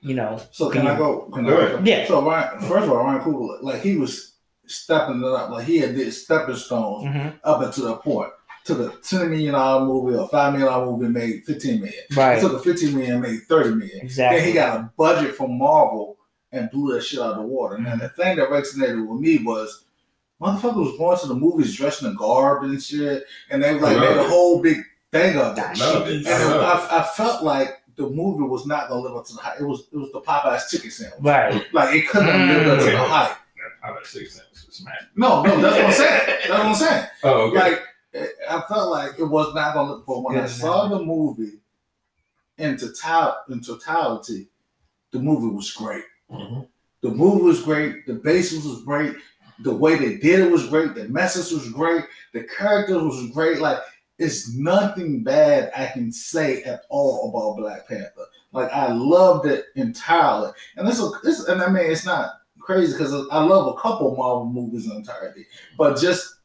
You know, so can I go? Can Go I ahead. Yeah. So Ryan, first of all, Ryan Coogler, like he was stepping it up, like he had did stepping stones Mhm. up until the point. Took a ten million dollar movie or five million dollar movie made fifteen million. right? Took a fifteen million and made thirty million. Exactly. Then he got a budget from Marvel and blew that shit out of the water. And the thing that resonated with me was motherfucker was going to the movies dressed in a garb and shit, and they like made love a whole big thing of it. That shit it. is- And I it- I, I felt like the movie was not gonna live up to the hype. It was it was the Popeyes chicken sandwich. right. Like it couldn't have lived up to the Mm. hype. I bet six cents was smack. No, no, that's what I'm saying. That's what I'm saying. Oh, okay. Like it- I felt like it was not gonna look. But when I Yeah, saw the movie in total in totality, the movie was great. Mhm. The movie was great. The basis was great. The way they did it was great. The message was great. The characters was great. Like it's nothing bad I can say at all about Black Panther. Like I loved it entirely, and this, this and I mean it's not crazy because I love a couple Marvel movies in entirety, but just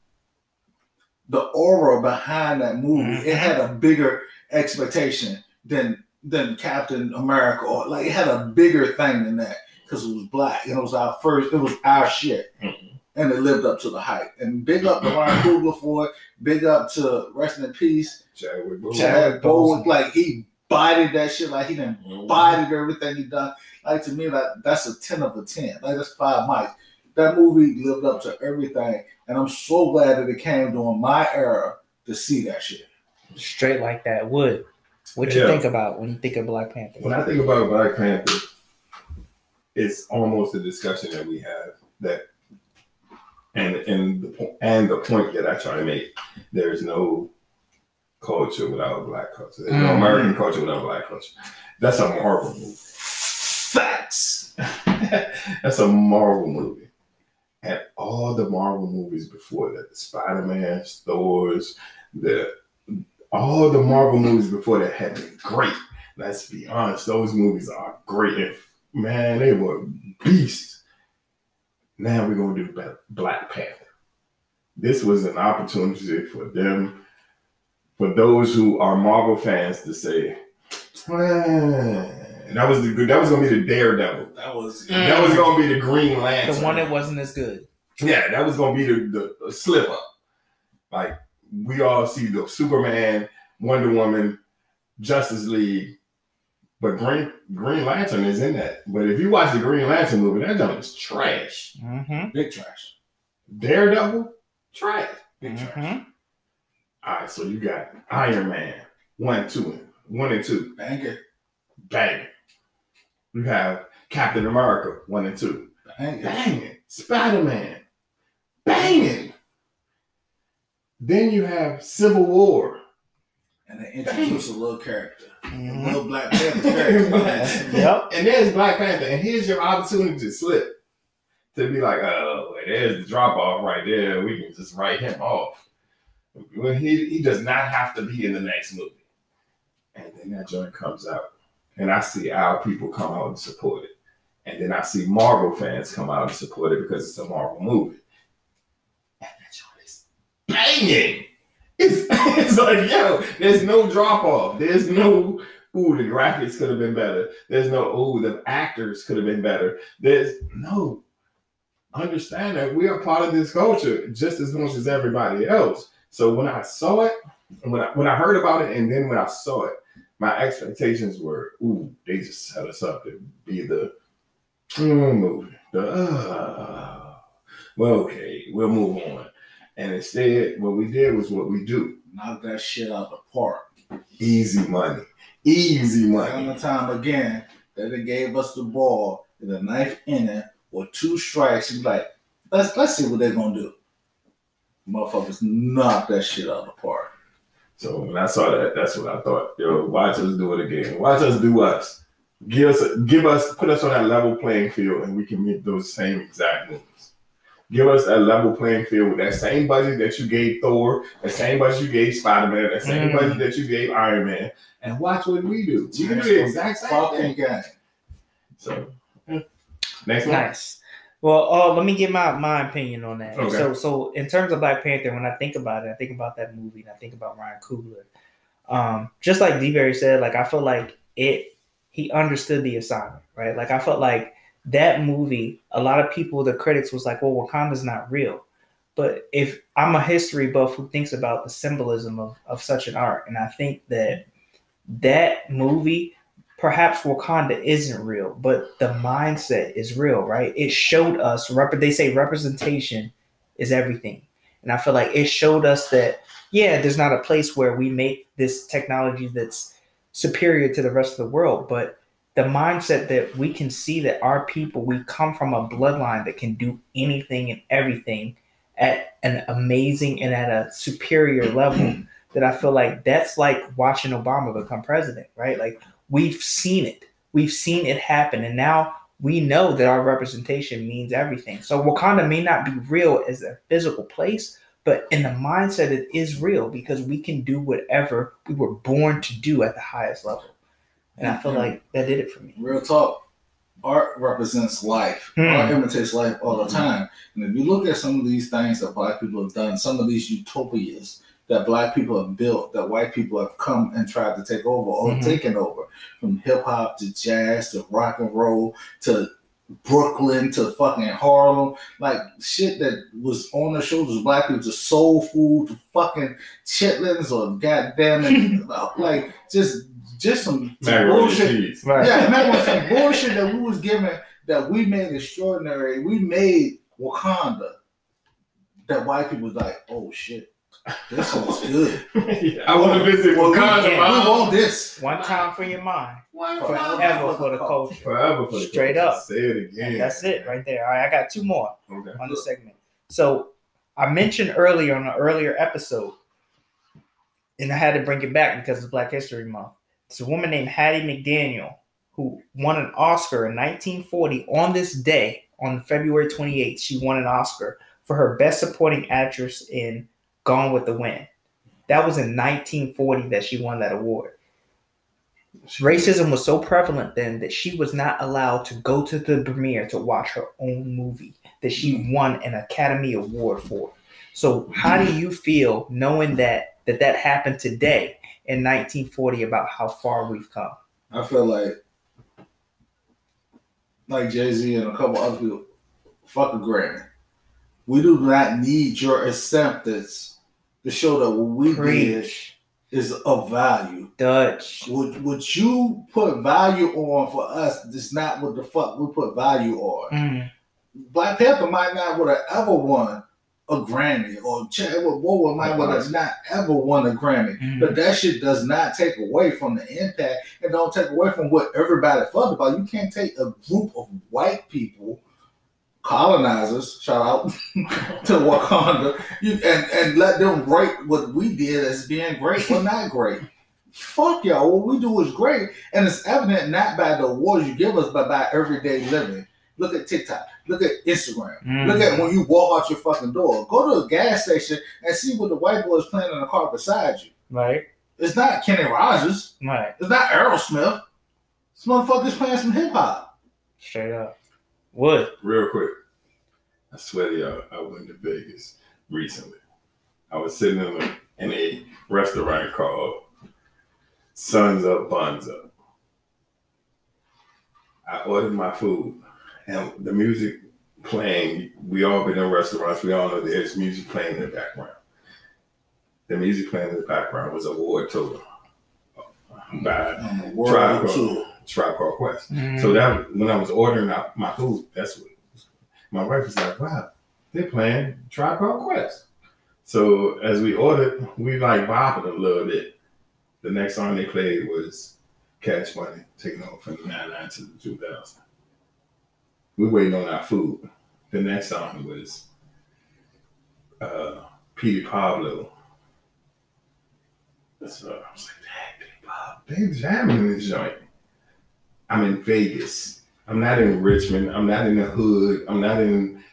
the aura behind that movie, it had a bigger expectation than than Captain America, or like it had a bigger thing than that because it was black and it was our first, it was our shit, Mhm. and it lived up to the hype. And big up to Ryan Coogler for it. Big up to rest in peace, Chadwick Boseman. Chad Bowen. Like he bodied that shit, like he didn't Mhm. bodied everything he done. Like to me, like that's a ten of a ten. Like that's five mics. That movie lived up to everything, and I'm so glad that it came during my era to see that shit. Straight like that. Would. What you Yeah. think about when you think of Black Panther? When I think about Black Panther, it's almost a discussion that we have that, and and the and the point that I try to make, there is no culture without black culture. There's no Mhm. American culture without black culture. That's a Marvel movie. Facts. That's a Marvel movie. And all the Marvel movies before that, the Spider-Man, Thor's, the all the Marvel movies before that had been great. Let's be honest, those movies are great. If man, they were beasts. Now we're gonna do Black Panther. This was an opportunity for them, for those who are Marvel fans, to say, "Man, that was the good. That was gonna be the Daredevil. That was Mm. That was gonna be the Green Lantern. the one that wasn't as good. Yeah, that was gonna be the, the, the slip up. Like we all see the Superman, Wonder Woman, Justice League, but Green Green Lantern is in that. But if you watch the Green Lantern movie, that joint is trash. Mm-hmm. big trash. Daredevil, trash. Big trash. Mm-hmm. All right, so you got Iron Man, one, two, one and two, Bang it. Bang. You have Captain America, one and two, Bang banging. Spider Man, banging. Then you have Civil War. And they introduce a little character. A Mhm. little Black Panther character. Yep. And there's Black Panther, and here's your opportunity to slip. To be like, oh, there's the drop off right there. We can just write him off. When he, he does not have to be in the next movie. And then that joint comes out. And I see our people come out and support it. And then I see Marvel fans come out and support it because it's a Marvel movie. And that joint is banging. It's, it's like, yo, there's no drop off. There's no, ooh, the graphics could have been better. There's no, ooh, the actors could have been better. There's no, understand that we are part of this culture just as much as everybody else. So when I saw it, when I, when I heard about it, and then when I saw it, my expectations were, ooh, they just set us up to be the mm, movie. The, uh, well, okay, we'll move on. And instead, what we did was what we do Knock that shit out of the park. easy money. Easy Time money. and time again, that they gave us the ball in the ninth inning with two strikes. And like, let's let's see what they're gonna do. Motherfuckers knock that shit out of the park. So when I saw that, that's what I thought. Yo, watch us do it again. Watch us do us. Give us, give us, put us on that level playing field, and we can make those same exact moves. Give us that level playing field with that same budget that you gave Thor, the same budget you gave Spider Man, that same Mm. budget that you gave Iron Man, and watch what we do. We can do the exact same fucking thing. game. So yeah. next one. Nice. Well, uh, let me give my, my opinion on that. Okay. So, so in terms of Black Panther, when I think about it, I think about that movie and I think about Ryan Coogler. Um, just like D-Berry said, like I feel like it, he understood the assignment, right? Like I felt like that movie, a lot of people, the critics was like, well, Wakanda's not real. But if I'm a history buff who thinks about the symbolism of, of such an art, and I think that that movie perhaps Wakanda isn't real, but the mindset is real, right? It showed us, rep- they say representation is everything. And I feel like it showed us that, yeah, there's not a place where we make this technology that's superior to the rest of the world, but the mindset that we can see that our people, we come from a bloodline that can do anything and everything at an amazing and at a superior level that I feel like that's like watching Obama become president, right? Like we've seen it. We've seen it happen. And now we know that our representation means everything. So Wakanda may not be real as a physical place, but in the mindset, it is real because we can do whatever we were born to do at the highest level. And I feel like that did it for me. Real talk. Art represents life. Hmm. Art imitates life all the time. And if you look at some of these things that black people have done, some of these utopias that black people have built, that white people have come and tried to take over or Mhm. taken over, from hip hop to jazz to rock and roll to Brooklyn to fucking Harlem, like shit that was on the shoulders of black people to soul food to fucking chitlins or goddamn it, like just just some, some bullshit. Right. yeah, and that was some bullshit that we was given that we made extraordinary. We made Wakanda. That white people was like, oh shit, this is good. I want to visit Wakanda. Yeah. We want this. One time for your mind. One Forever for the culture. Forever for the Straight culture. up. Say it again. And that's it right there. All right, I got two more. Okay. on the segment. So I mentioned earlier on an earlier episode, and I had to bring it back because it's Black History Month. It's a woman named Hattie McDaniel who won an Oscar in 1940 on this day, on February 28th. She won an Oscar for her Best Supporting Actress in Gone with the Wind. That was in 1940 that she won that award. Racism was so prevalent then that she was not allowed to go to the premiere to watch her own movie that she mm-hmm. won an Academy Award for. So how do you feel knowing that that that happened today in 1940 about how far we've come? I feel like, like Jay Z and a couple other people, fuck a Grammy. We do not need your acceptance to show that what we did is of value. Dutch. What what you put value on for us is not what the fuck we put value on. Mm, Black Panther might not would have ever won a Grammy, or Chadwick Boseman might would have not ever won a Grammy. mm. But that shit does not take away from the impact and don't take away from what everybody felt about. You can't take a group of white people, colonizers, shout out to Wakanda, you, and, and let them rate what we did as being great or not great. Fuck y'all. What we do is great, and it's evident not by the awards you give us, but by everyday living. Look at TikTok. Look at Instagram. Mm. Look at when you walk out your fucking door. Go to a gas station and see what the white boy is playing in the car beside you. Right, It's not Kenny Rogers. right, It's not Aerosmith. This motherfucker's playing some hip hop. straight up. Wood. Real quick. I swear to y'all, I went to Vegas recently. I was sitting in a, in a restaurant called Sons Up Buns Up. I ordered my food and the music playing. We all been in restaurants. We all know there's music playing in the background. The music playing in the background was a war total by On the Tribe world Called- tour. Tribe Called Quest. Mm. So that when I was ordering out my food, that's what my wife was like, "Wow, they're playing Tribe Called Quest." So as we ordered, we like bopping a little bit. The next song they played was Cash Money, taking over from the 99 to the 2000. We waiting on our food. The next song was uh, Petey Pablo. So I was like, dang, Petey Pablo, they jamming in this joint. I'm in Vegas. I'm not in Richmond. I'm not in the hood. I'm not in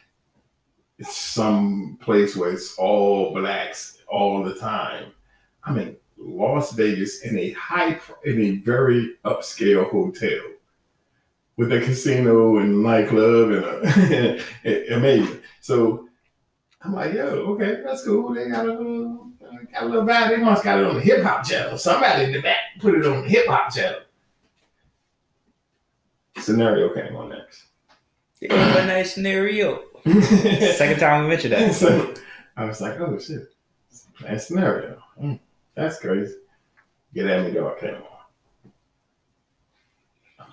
some place where it's all blacks all the time. I'm in Las Vegas in a high, in a very upscale hotel with a casino and nightclub and a, amazing. So I'm like, yo, okay, that's cool. They got a little, uh, got a little vibe. They must got it on the hip hop channel. Somebody in the back put it on the hip hop channel. Scenario came on next. a nice scenario. Second time we mentioned that. so I was like, oh shit, that scenario. Mm, that's crazy. Get at me, dog came on. I'm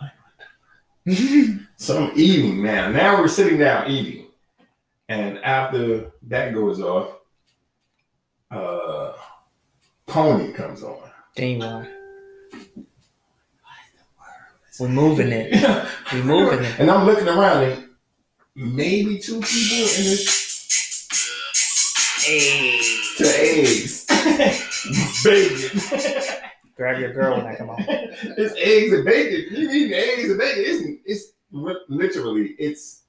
like, so I'm eating now. Now we're sitting down eating. And after that goes off, uh Pony comes on. Ginuwine. We're moving it. We're moving it. And I'm looking around and maybe two people in this Hey. to eggs. bacon. Grab your girl when I come on. it's eggs and bacon. You eating eggs and bacon. It's, it's literally it's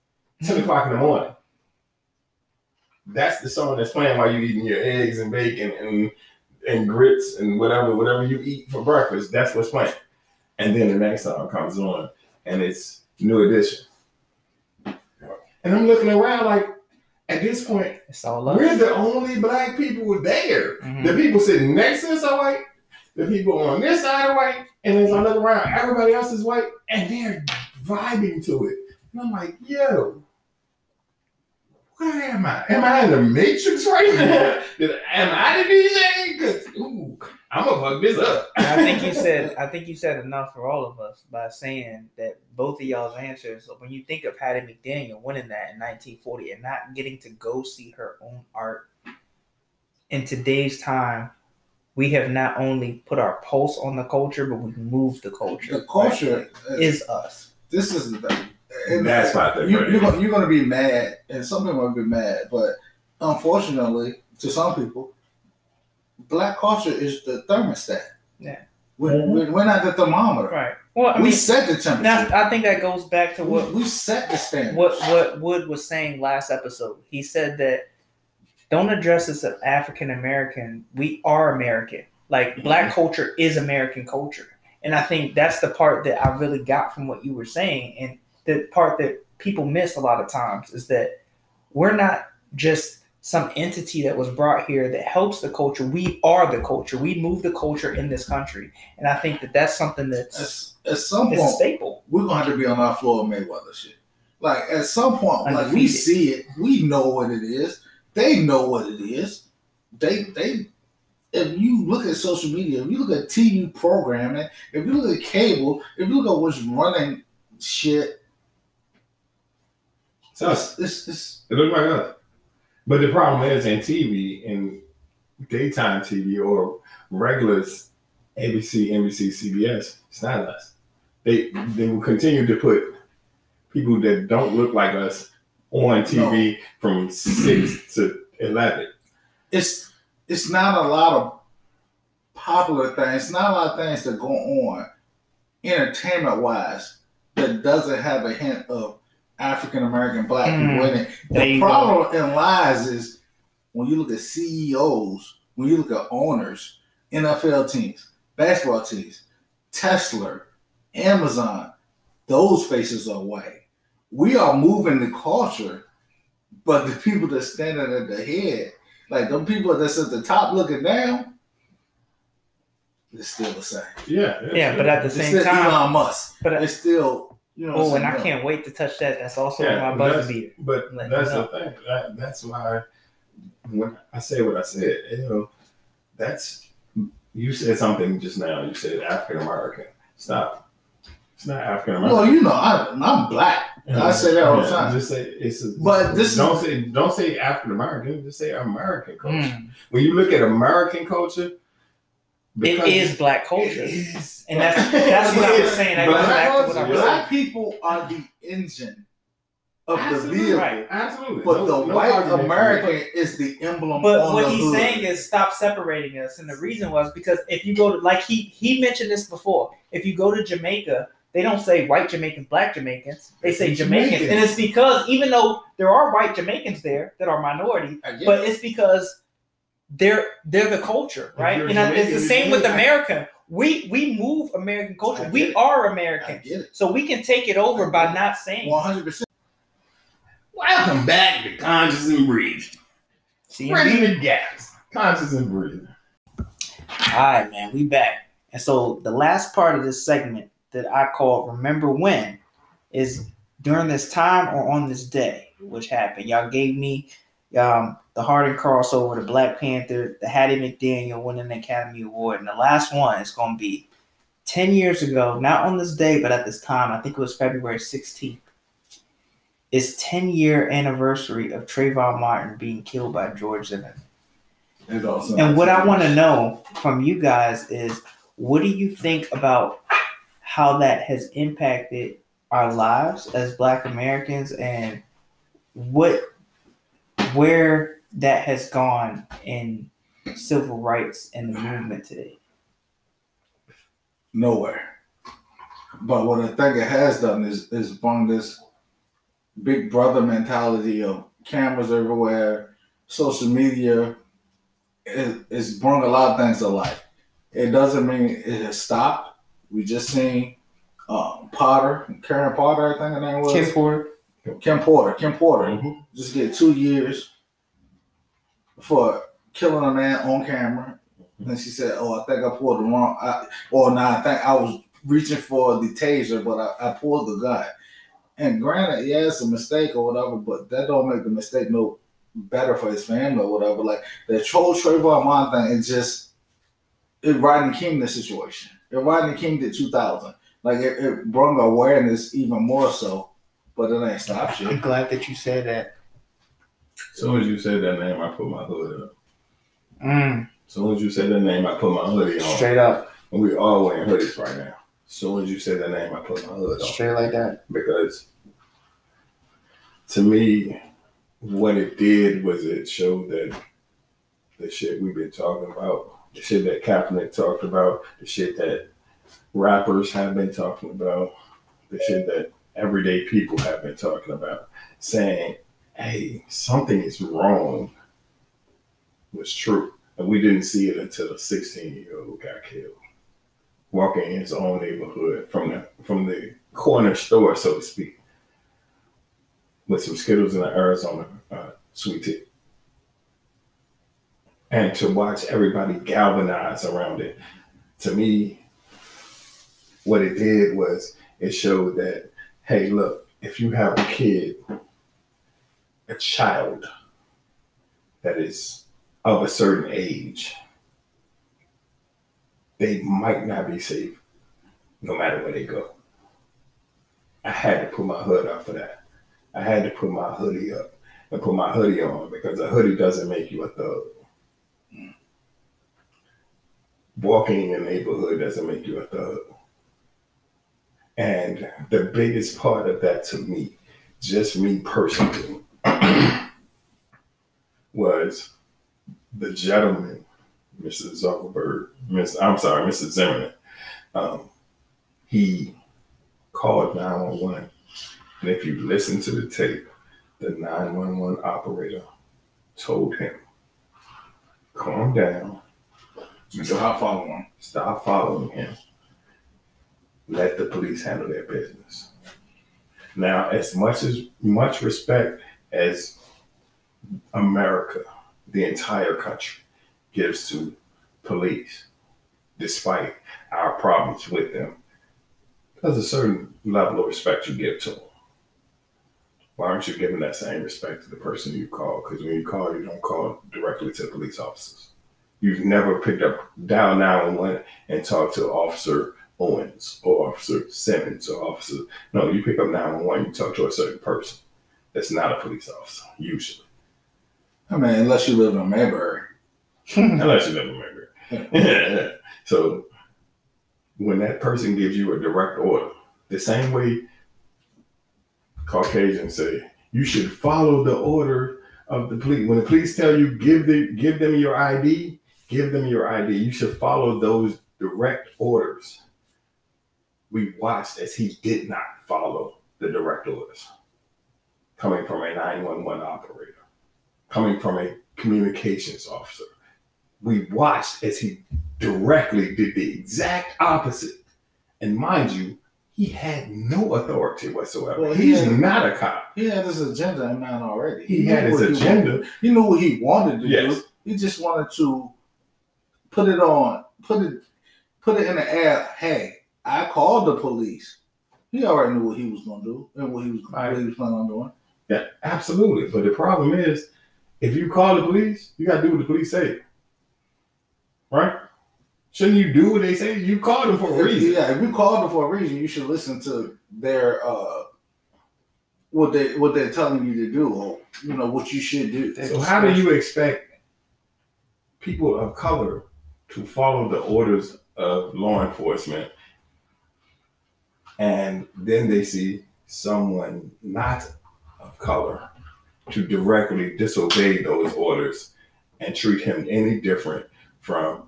10 o'clock in the morning. That's the song that's playing while you're eating your eggs and bacon and and grits and whatever, whatever you eat for breakfast. That's what's playing. And then the next song comes on and it's New Edition. And I'm looking around like at this point, It's all we're the only black people there. Mhm. The people sitting next to us are white. The people on this side are white. And as I look around, everybody else is white. And they're vibing to it. And I'm like, yo, where am I? Am I in the Matrix right now? Am I the DJ? Because, ooh, I'm going to fuck this up. I think you said I think you said enough for all of us by saying that both of y'all's answers. When you think of Hattie McDaniel winning that in 1940 and not getting to go see her own art in today's time, we have not only put our pulse on the culture, but we've moved the culture. The culture is us. this is the thing. And that's why they're you, ready. you're, gonna, you're gonna be mad, and some people will be mad, but unfortunately, to some people, black culture is the thermostat. Yeah. We're, mm-hmm. we're, we're not the thermometer. Right. Well, I we mean, set the temperature. now, I think that goes back to what we set the standard. what what Wood was saying last episode. He said that don't address us as African American. We are American. Like mm-hmm. black culture is American culture. And I think that's the part that I really got from what you were saying. And the part that people miss a lot of times is that we're not just some entity that was brought here that helps the culture. We are the culture. We move the culture in this country. And I think that that's something that's At, at some it's a point, staple. we're gonna have to be on our floor of Mayweather shit. Like at some point, like we see it, we know what it is. They know what it is. They they. If you look at social media, if you look at TV programming, if you look at cable, if you look at what's running shit, So it's, it's, it's It looked like us. But the problem is in TV, in daytime TV or regular ABC, NBC, CBS, it's not us. They they will continue to put people that don't look like us on TV from six to eleven. it's it's not a lot of popular things. It's not a lot of things that go on entertainment wise that doesn't have a hint of African American black Mm. people in it. The you go. problem in lies is when you look at CEOs, when you look at owners, NFL teams, basketball teams, Tesla, Amazon, those faces are white. We are moving the culture, but the people that standing at the head, like the people that's at the top looking down, it's still the same. Yeah, Yeah, but at the It's same still time, Elon Musk. but It's still You know Oh, and I can't wait to touch that. That's also Yeah, my but buzzer beater. But Let that's me the thing. That, that's why when I say what I said, you know, that's you said something just now. You said African American. Stop. It's not African American. Well, you know, I, I'm black. I say that all the time. Just say it's. A, But this don't say don't say African American. Just say American culture. Mm. When you look at American culture, It is black culture. is. And that's that's what I was saying. I Black back to what I was yeah. Black people are the engine of the Absolutely. vehicle. Right. Absolutely. But No- the no white argument from American is the emblem. But on what the he's hood. saying is stop separating us, and the reason was because if you go to like he he mentioned this before, if you go to Jamaica, they don't say white Jamaicans, black Jamaicans. They say Jamaicans, Jamaicans. and it's because even though there are white Jamaicans there that are minority, but it's because they're they're the culture, right? And I- it's the same with America. We we move American culture. We it. are American, so we can take it over by it. not saying. One hundred percent. Welcome back to Conscious and Breathe. See, Bridging the gaps. Conscious and Breathe. All right, man, we back. And so the last part of this segment that I call "Remember When" is during this time or on this day, which happened. Y'all gave me um, the Harden crossover, the Black Panther, the Hattie McDaniel winning the Academy Award, and the last one is going to be ten years ago, not on this day, but at this time. I think it was February sixteenth. It's ten year anniversary of Trayvon Martin being killed by George Zimmerman. And what I want to know from you guys is what do you think about how that has impacted our lives as black Americans and what where that has gone in civil rights and the movement today. nowhere. But what I think it has done is is brought this big brother mentality of cameras everywhere, social media. It, it's brought a lot of things to life. It doesn't mean it has stopped. We just seen uh, Potter, Karen Potter, I think her name was Kim Porter. Kim Porter. Kim Porter Mhm. just get two years for killing a man on camera. And she said, "Oh, I think I pulled the wrong." I, or now I think I was reaching for the taser, but I, I pulled the gun. And granted, yeah, it's a mistake or whatever, but that don't make the mistake no better for his family or whatever. Like the troll Trayvon Martin thing, it just it Rodney King the situation. It Rodney King did two thousand. Like it, it brought awareness even more so, but it ain't stopped shit. I'm glad that you said that. As soon as you said that name, I put my hood up. Mm, As soon as you said that name, I put my hoodie on. straight up. And we all wearing hoodies right now. As soon as you said that name, I put my hood on. Straight like that. Because to me, what it did was it showed that the shit we've been talking about, the shit that Kaepernick talked about, the shit that rappers have been talking about, the shit that everyday people have been talking about, saying, hey, something is wrong, was true. And we didn't see it until the 16 year old got killed. Walking in his own neighborhood from the from the corner store, so to speak, with some Skittles and an Arizona uh, sweet tea. And to watch everybody galvanize around it, to me, what it did was it showed that, hey, look, if you have a kid, a child that is of a certain age, they might not be safe no matter where they go. I had to put my hood up for that. I had to put my hoodie up and put my hoodie on because a hoodie doesn't make you a thug. Walking in your neighborhood doesn't make you a thug. And the biggest part of that to me, just me personally, was the gentleman, Mr. Zuckerberg, Miss, I'm sorry, Mr. Zimmerman. Um, he called 911. And if you listen to the tape, the 911 operator told him, calm down, Stop following. stop following him, let the police handle their business. Now, as much as much respect as America, the entire country, gives to police, despite our problems with them, There's a certain level of respect you give to them. Why aren't you giving that same respect to the person you call? Because when you call, you don't call directly to the police officers. You've never picked up dial 911 and talked to Officer Owens or Officer Simmons or Officer. No, you pick up 911, you talk to a certain person that's not a police officer, usually. I mean, unless you live in Mayberry. Unless you live in Mayberry. so when that person gives you a direct order, the same way Caucasians say, you should follow the order of the police. When the police tell you give the give them your ID, give them your ID. You should follow those direct orders. We watched as he did not follow the direct orders coming from a 911 operator, coming from a communications officer. We watched as he directly did the exact opposite. And mind you, he had no authority whatsoever. Well, he He's had- not a cop. He had his agenda in mind already. He knew had his he agenda. wanted- He knew what he wanted to Yes. do. He just wanted to put it on, put it, put it in the air. Hey, I called the police. He already knew what he was going to do and what he was Right. what he was planning on doing. Yeah, absolutely. But the problem is, if you call the police, you got to do what the police say. Right? Shouldn't you do what they say? You called them for a reason. Yeah, if you called them for a reason, you should listen to their uh what they what they're telling you to do, or you know what you should do. So how do you expect people of color to follow the orders of law enforcement and then they see someone not of color to directly disobey those orders and treat him any different from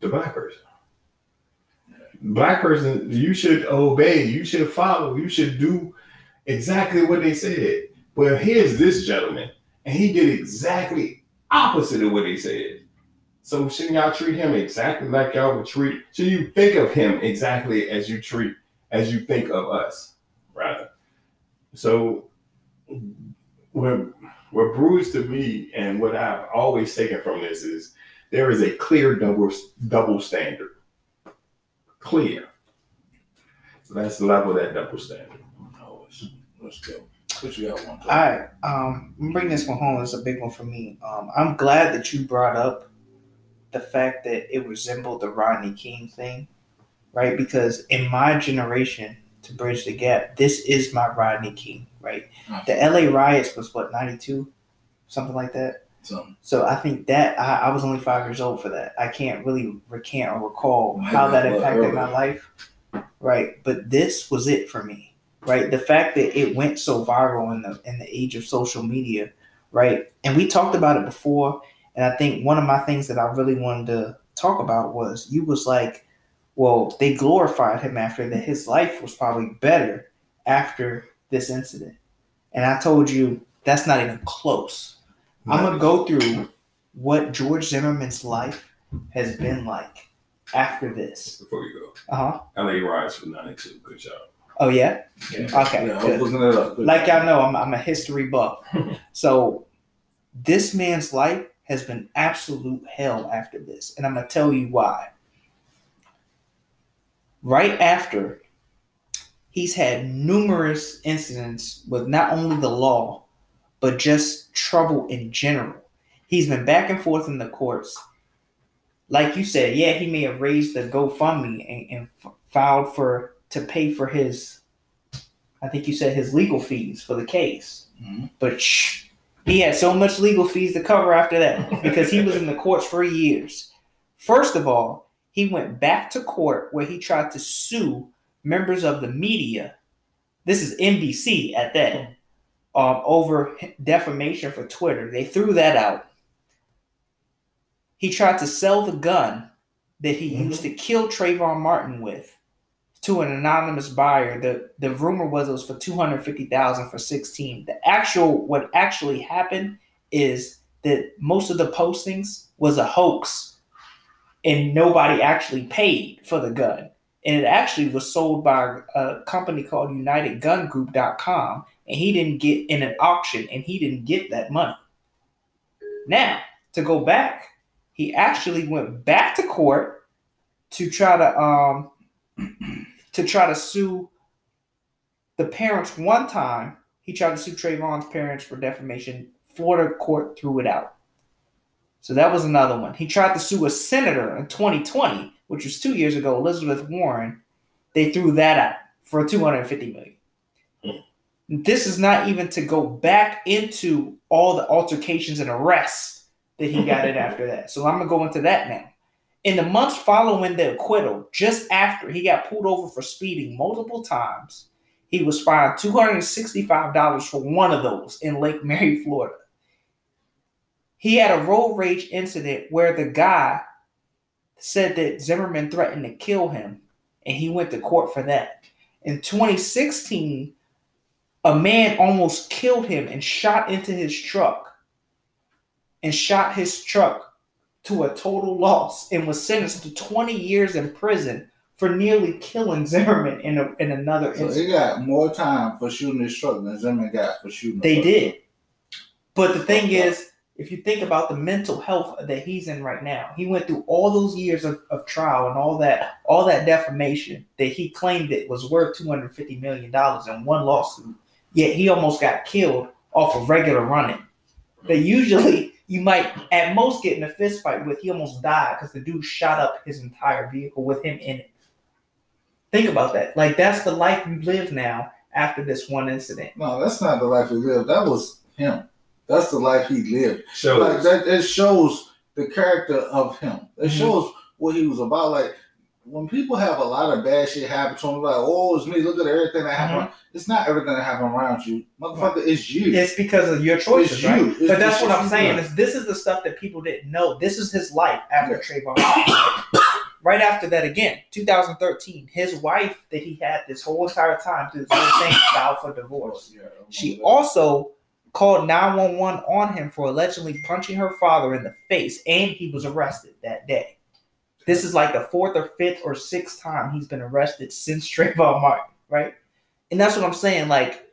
the black person? Black person, you should obey, you should follow, you should do exactly what they said. Well, here's this gentleman, and he did exactly opposite of what he said. So shouldn't y'all treat him exactly like y'all would treat? Should you think of him exactly as you treat, as you think of us? So, what what brews to me, and what I've always taken from this is there is a clear double double standard. Clear. So that's the level of that double standard. Oh, let's, let's go. What you got one? All right, um, I'm bring this one home. It's a big one for me. Um, I'm glad that you brought up the fact that it resembled the Rodney King thing, right? Because in my generation, to bridge the gap, this is my Rodney King, right? The LA riots was what 92, something like that. Something. So I think that I, I was only five years old for that. I can't really recant or recall how that impacted my life. Right. But this was it for me. Right. The fact that it went so viral in the in the age of social media, right? And we talked about it before. And I think one of my things that I really wanted to talk about was you was like, well, they glorified him after that his life was probably better after this incident. And I told you that's not even close. I'm gonna go through what George Zimmerman's life has been like after this. Before you go, Uh huh. LA riots for 92. Good job. Oh yeah. Yeah. Okay. Yeah, good. looking it up. Good Like y'all know, I'm I'm a history buff. so this man's life has been absolute hell after this, and I'm gonna tell you why. Right after, he's had numerous incidents with not only the law, but just trouble in general. He's been back and forth in the courts. Like you said, yeah, he may have raised the GoFundMe and, and f- filed for to pay for his, I think you said his legal fees for the case. Mhm. But shh, he had so much legal fees to cover after that because he was in the courts for years. First of all, he went back to court where he tried to sue members of the media. This is NBC at that um, over defamation for Twitter. They threw that out. He tried to sell the gun that he Mhm. used to kill Trayvon Martin with to an anonymous buyer. The the rumor was it was for two hundred fifty thousand for sixteen. The actual what actually happened is that most of the postings was a hoax, and nobody actually paid for the gun. And it actually was sold by a company called UnitedGunGroup.com, and he didn't get in an auction, and he didn't get that money. Now to go back, he actually went back to court to try to um to try to sue the parents one time. He tried to sue Trayvon's parents for defamation. Florida court threw it out. So that was another one. He tried to sue a senator in 2020, which was two years ago, Elizabeth Warren. They threw that out for 250 million. Hmm. This is not even to go back into all the altercations and arrests that he got in after that. So I'm gonna go into that now. In the months following the acquittal, just after he got pulled over for speeding multiple times, he was fined $265 for one of those in Lake Mary, Florida. He had a road rage incident where the guy said that Zimmerman threatened to kill him, and he went to court for that. In 2016, a man almost killed him and shot into his truck and shot his truck to a total loss and was sentenced to 20 years in prison for nearly killing Zimmerman in, a, in another So incident. he got more time for shooting his truck than Zimmerman got for shooting. They the did. But the thing is, if you think about the mental health that he's in right now, he went through all those years of, of trial and all that all that defamation that he claimed it was worth two hundred fifty million dollars in one lawsuit. Yet he almost got killed off of regular running. That usually you might at most get in a fist fight with. He almost died because the dude shot up his entire vehicle with him in it. Think about that. Like that's the life you live now after this one incident. No, that's not the life he live. That was him. That's the life he lived. Shows. Like that, it shows the character of him. It Mhm. shows what he was about. Like when people have a lot of bad shit happen to them, like, oh, it's me. Look at everything that happened. It's not everything that happened around you, motherfucker. It's you. It's because of your choices, It's right? you. It's but that's what I'm saying. Is this is the stuff that people didn't know. This is his life after Trayvon. Right? right after that, again, 2013, his wife that he had this whole entire time through this whole thing filed for divorce. Yeah, She that. also called 911 on him for allegedly punching her father in the face, and he was arrested that day. This is like the fourth or fifth or sixth time he's been arrested since Trayvon Martin, right? And that's what I'm saying. Like,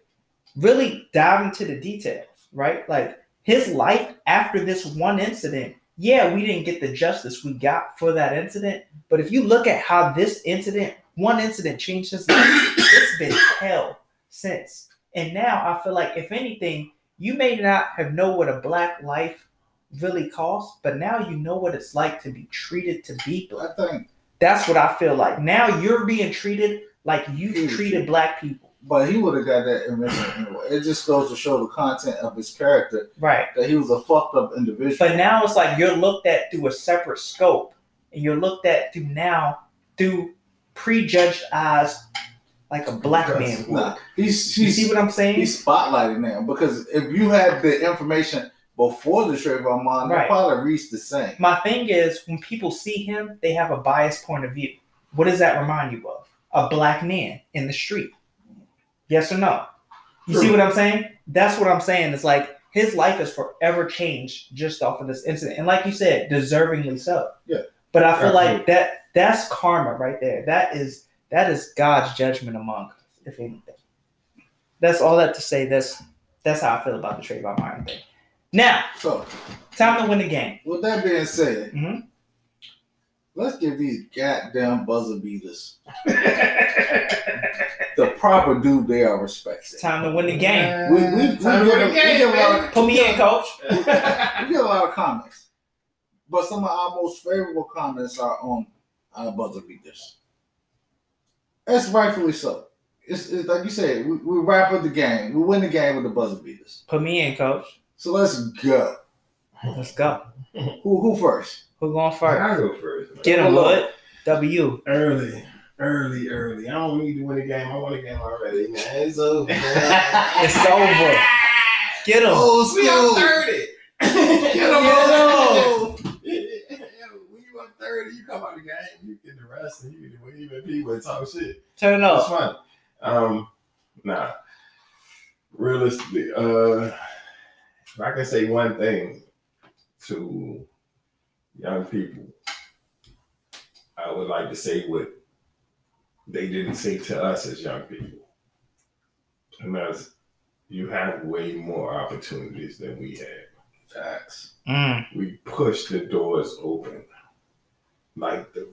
really dive into the details, right? Like his life after this one incident. Yeah, we didn't get the justice we got for that incident, but if you look at how this incident, one incident changed his life, it's been hell since. And now I feel like, if anything, you may not have know what a black life really costs, but now you know what it's like to be treated to be black. I think, That's what I feel like. Now you're being treated like you've treated black people. but he would have got that anyway. It just goes to show the content of his character Right. that he was a fucked up individual. But now it's like you're looked at through a separate scope, and you're looked at through now through prejudged eyes, like a black man would. Nah, he's You he's see what I'm saying? he's spotlighted now because if you had the information before the Trayvon Martin, Right. probably reached the same. My thing is, when people see him, they have a biased point of view. What does that remind you of? A black man in the street. Yes or no? You see what I'm saying? That's what I'm saying. It's like his life is forever changed just off of this incident. And like you said, deservingly so. Yeah. But I feel like that that's karma right there. That is that is God's judgment among us, if anything. That's all that to say. That's that's how I feel about the Trayvon Martin thing. Now, So, time to win the game. with that being said, Mhm. let's give these goddamn buzzer beaters the proper due they are respected. It's time to win the game. We, we, we, Time to get, win a, the we get a lot of Put me in, coach. we get a lot of comments, but some of our most favorable comments are on our buzzer beaters. That's rightfully so. It's, it's like you said, we, we wrap up the game. We win the game with the buzzer beaters. Put me in, coach. So let's go. Let's go. who who first? Who going first? I go first. Man. Get him, What? W. Early. Early, early. I don't need to win the game. I won the game already, man. It's over. it's over. Get him. Oh, we are 30. Get him. Get him. 30 you come out the game, you get the rest, and you people talk shit. Turn off. It's fun. Um, nah. Realistically, uh, if I can say one thing to young people, I would like to say what they didn't say to us as young people. And that's you have way more opportunities than we had. Facts. Mm. We push the doors open like the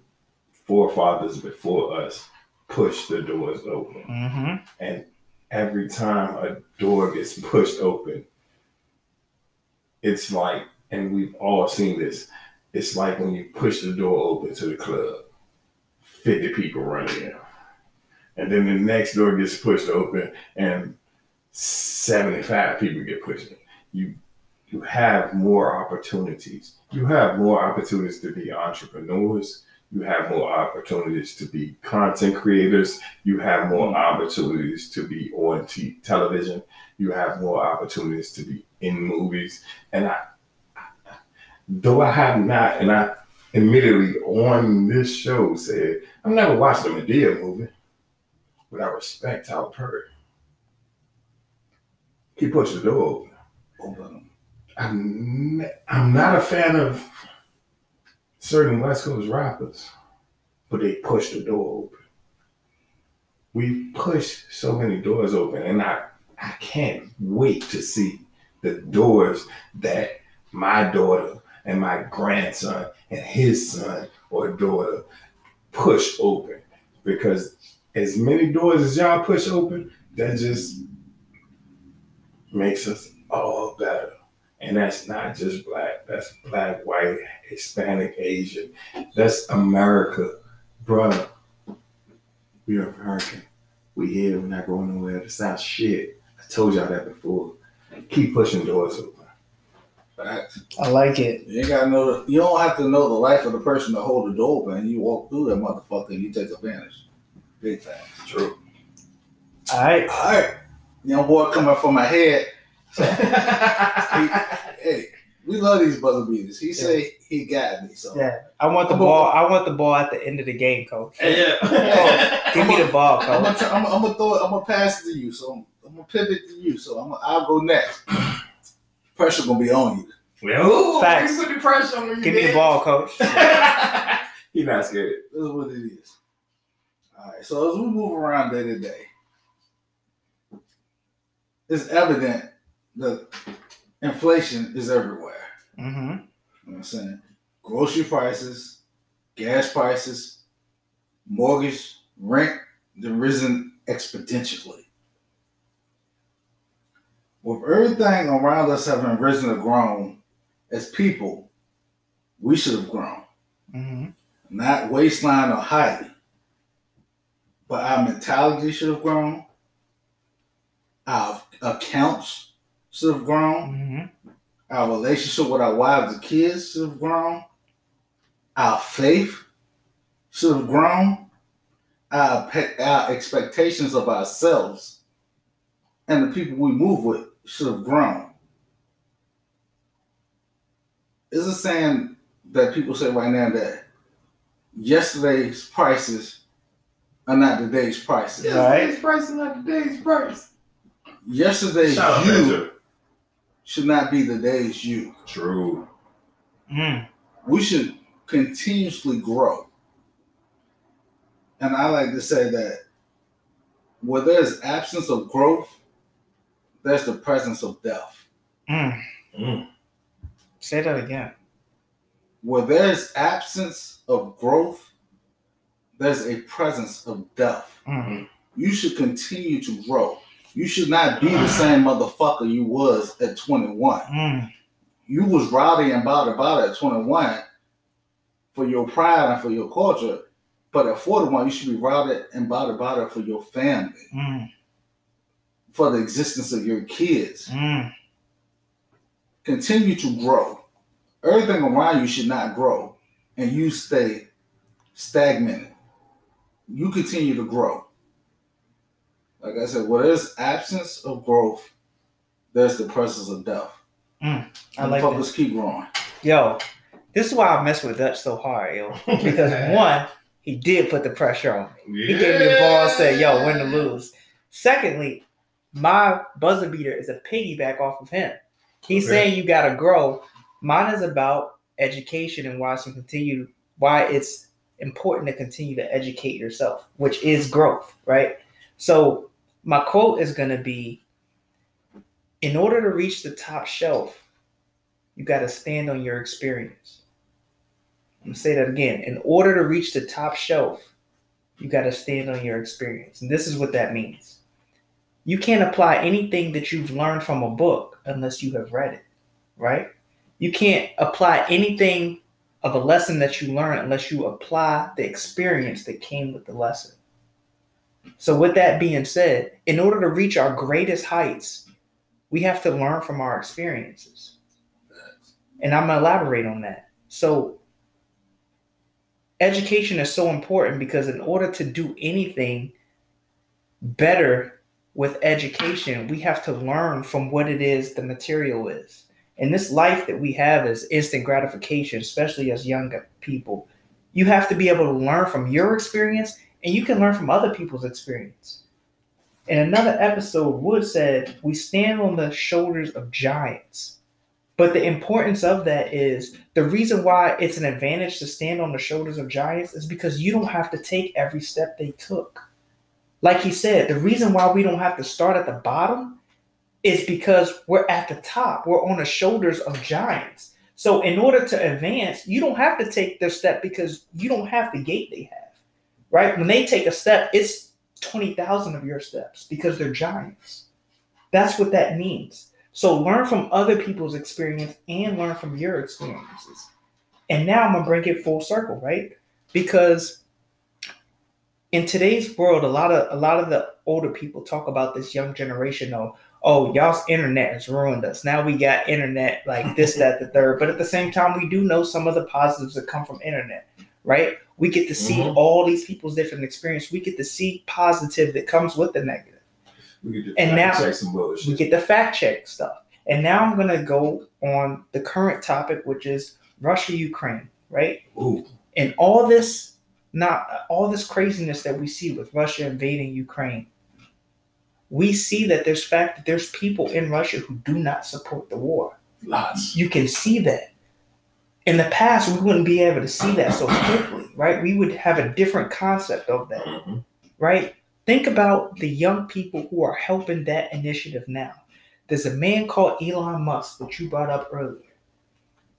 forefathers before us pushed the doors open. Mm-hmm. And every time a door gets pushed open, it's like, and we've all seen this, it's like when you push the door open to the club, 50 people run in. And then the next door gets pushed open and 75 people get pushed in. You you have more opportunities. You have more opportunities to be entrepreneurs. You have more opportunities to be content creators. You have more hmm. opportunities to be on t- television. You have more opportunities to be in movies. And I, though I have not, and I immediately on this show said, I've never watched a Madea movie, but I respect Tyler Perry. He pushed the door open. Open. I'm I'm not a fan of certain West Coast rappers, but they push the door open. We push so many doors open, and I I can't wait to see the doors that my daughter and my grandson and his son or daughter push open. Because as many doors as y'all push open, that just makes us all better. And that's not just black, that's black, white, Hispanic, Asian. That's America. Bruh, we are American. We here, we're not going nowhere. That's not shit. I told y'all that before. Keep pushing doors open. Facts. I like it. You ain't gotta know. The, you don't have to know the life of the person to hold the door open. You walk through that motherfucker and you take advantage. Big facts. True. All right. All right, young boy coming from my head. Hey, we love these buzzer beaters. He say he got me. So Yeah. I want the I'm a- ball. I want the ball at the end of the game, coach. yeah. Give me the ball, I'm coach. gonna, I'm, I'm gonna throw it. I'm gonna pass it to you. So I'm, I'm gonna pivot to you. So I'm gonna, I'll go next. Pressure gonna be on you. Well, Facts. you put the pressure on me. Give me the ball, coach. he not scared. This is what it is. All right. So as we move around day to day, it's evident that inflation is everywhere. Mm-hmm. You know what I'm saying? Grocery prices, gas prices, mortgage, rent, they've risen exponentially. With everything around us having risen and grown, as people, we should have grown. Mm-hmm. Not waistline or height, but our mentality should have grown. Our accounts should have grown Mm-hmm. our relationship with our wives and kids should have grown. Our faith should have grown. Our, pe- our expectations of ourselves and the people we move with should have grown. Is it saying that people say right now that yesterday's prices are not today's prices? Yeah. Right. Today's price is not today's price. Yesterday's Shout out, you Benja. Should not be today's you. True. Mm. we should continuously grow. And I like to say that where there's absence of growth, there's the presence of death. Mm. Mm. Say that again. Where there's absence of growth, there's a presence of death. Mm. You should continue to grow. You should not be the same motherfucker you was at 21. Mm. You was rowdy and about about at 21 for your pride and for your culture. But at 41, you should be rowdy and about about it for your family, Mm. for the existence of your kids. Mm. Continue to grow. Everything around you should not grow, and you stay stagnant. You continue to grow. Like I said, where there's absence of growth, there's the presence of death. Mm, I like Motherfuckers this. keep growing. Yo, this is why I mess with Dutch so hard, yo. Because one, he did put the pressure on me. He gave me the ball and said, yo, win to lose. Secondly, my buzzer beater is a piggyback off of him. He's Okay. saying you gotta grow. Mine is about education and why some continue why it's important to continue to educate yourself, which is growth, right? So my quote is gonna be in order to reach the top shelf, you gotta stand on your experience. I'm gonna say that again. In order to reach the top shelf, you got to stand on your experience. And this is what that means. You can't apply anything that you've learned from a book unless you have read it, right? You can't apply anything of a lesson that you learn unless you apply the experience that came with the lesson. So, with that being said, in order to reach our greatest heights, we have to learn from our experiences. And I'm going to elaborate on that. So, education is so important because, in order to do anything better with education, we have to learn from what it is the material is. And this life that we have is instant gratification, especially as young people. You have to be able to learn from your experience and you can learn from other people's experience. In another episode, Wood said, We stand on the shoulders of giants. But the importance of that is the reason why it's an advantage to stand on the shoulders of giants is because you don't have to take every step they took. Like he said, the reason why we don't have to start at the bottom is because we're at the top. We're on the shoulders of giants. So in order to advance, you don't have to take their step because you don't have the gate they have. Right? When they take a step, it's 20,000 of your steps because they're giants. That's what that means. So learn from other people's experience and learn from your experiences. And now I'm going to bring it full circle, right? Because in today's world, a lot of a lot of the older people talk about this young generation of, oh, y'all's internet has ruined us. Now we got internet like this, that, the third. But at the same time, we do know some of the positives that come from internet, right? We get to see Mhm. all these people's different experience. We get to see positive that comes with the negative. We just And now- check some bullshit. We get the fact check stuff. And now I'm gonna go on the current topic, which is Russia Ukraine, right? Ooh, And all this not all this craziness that we see with Russia invading Ukraine. We see that there's fact that there's people in Russia who do not support the war. lots. You can see that. In the past, we wouldn't be able to see that so quickly, right? We would have a different concept of that Mhm. right? Think about the young people who are helping that initiative now. There's a man called Elon Musk that you brought up earlier.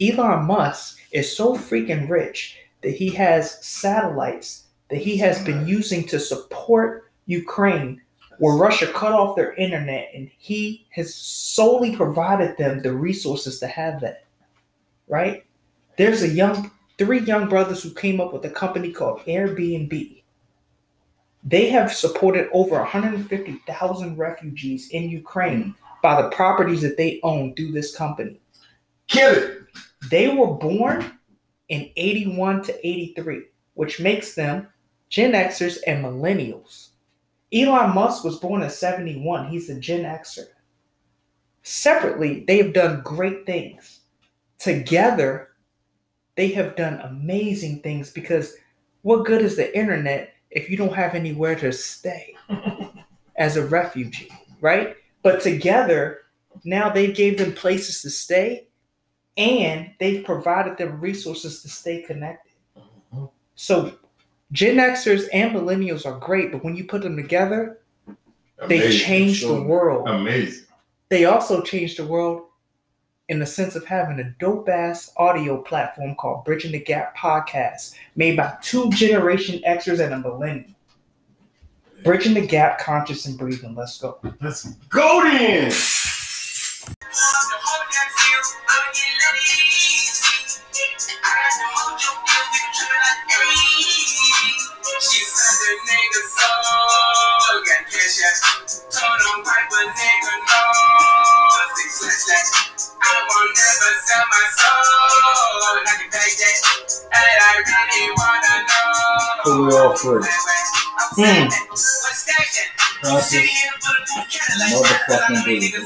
Elon Musk is so freaking rich that he has satellites that he has been using to support Ukraine, where Russia cut off their internet, and he has solely provided them the resources to have that. Right? There's a young three young brothers who came up with a company called Airbnb they have supported over 150,000 refugees in Ukraine by the properties that they own through this company. Kill it. They were born in 81 to 83, which makes them Gen Xers and millennials. Elon Musk was born in 71. He's a Gen Xer. Separately, they have done great things. Together, they have done amazing things because what good is the internet if you don't have anywhere to stay as a refugee, right? But together, now they gave them places to stay and they've provided them resources to stay connected. Mhm. So Gen Xers and millennials are great, but when you put them together, they Amazing. change the world. Amazing. They also change the world in the sense of having a dope ass audio platform called Bridging the Gap Podcast, made by two generation Xers and a millennial. Bridging the Gap, conscious and breathing. Let's go. Let's go then. Know. Who we all for? Hmm. Conscious, motherfucking breathing.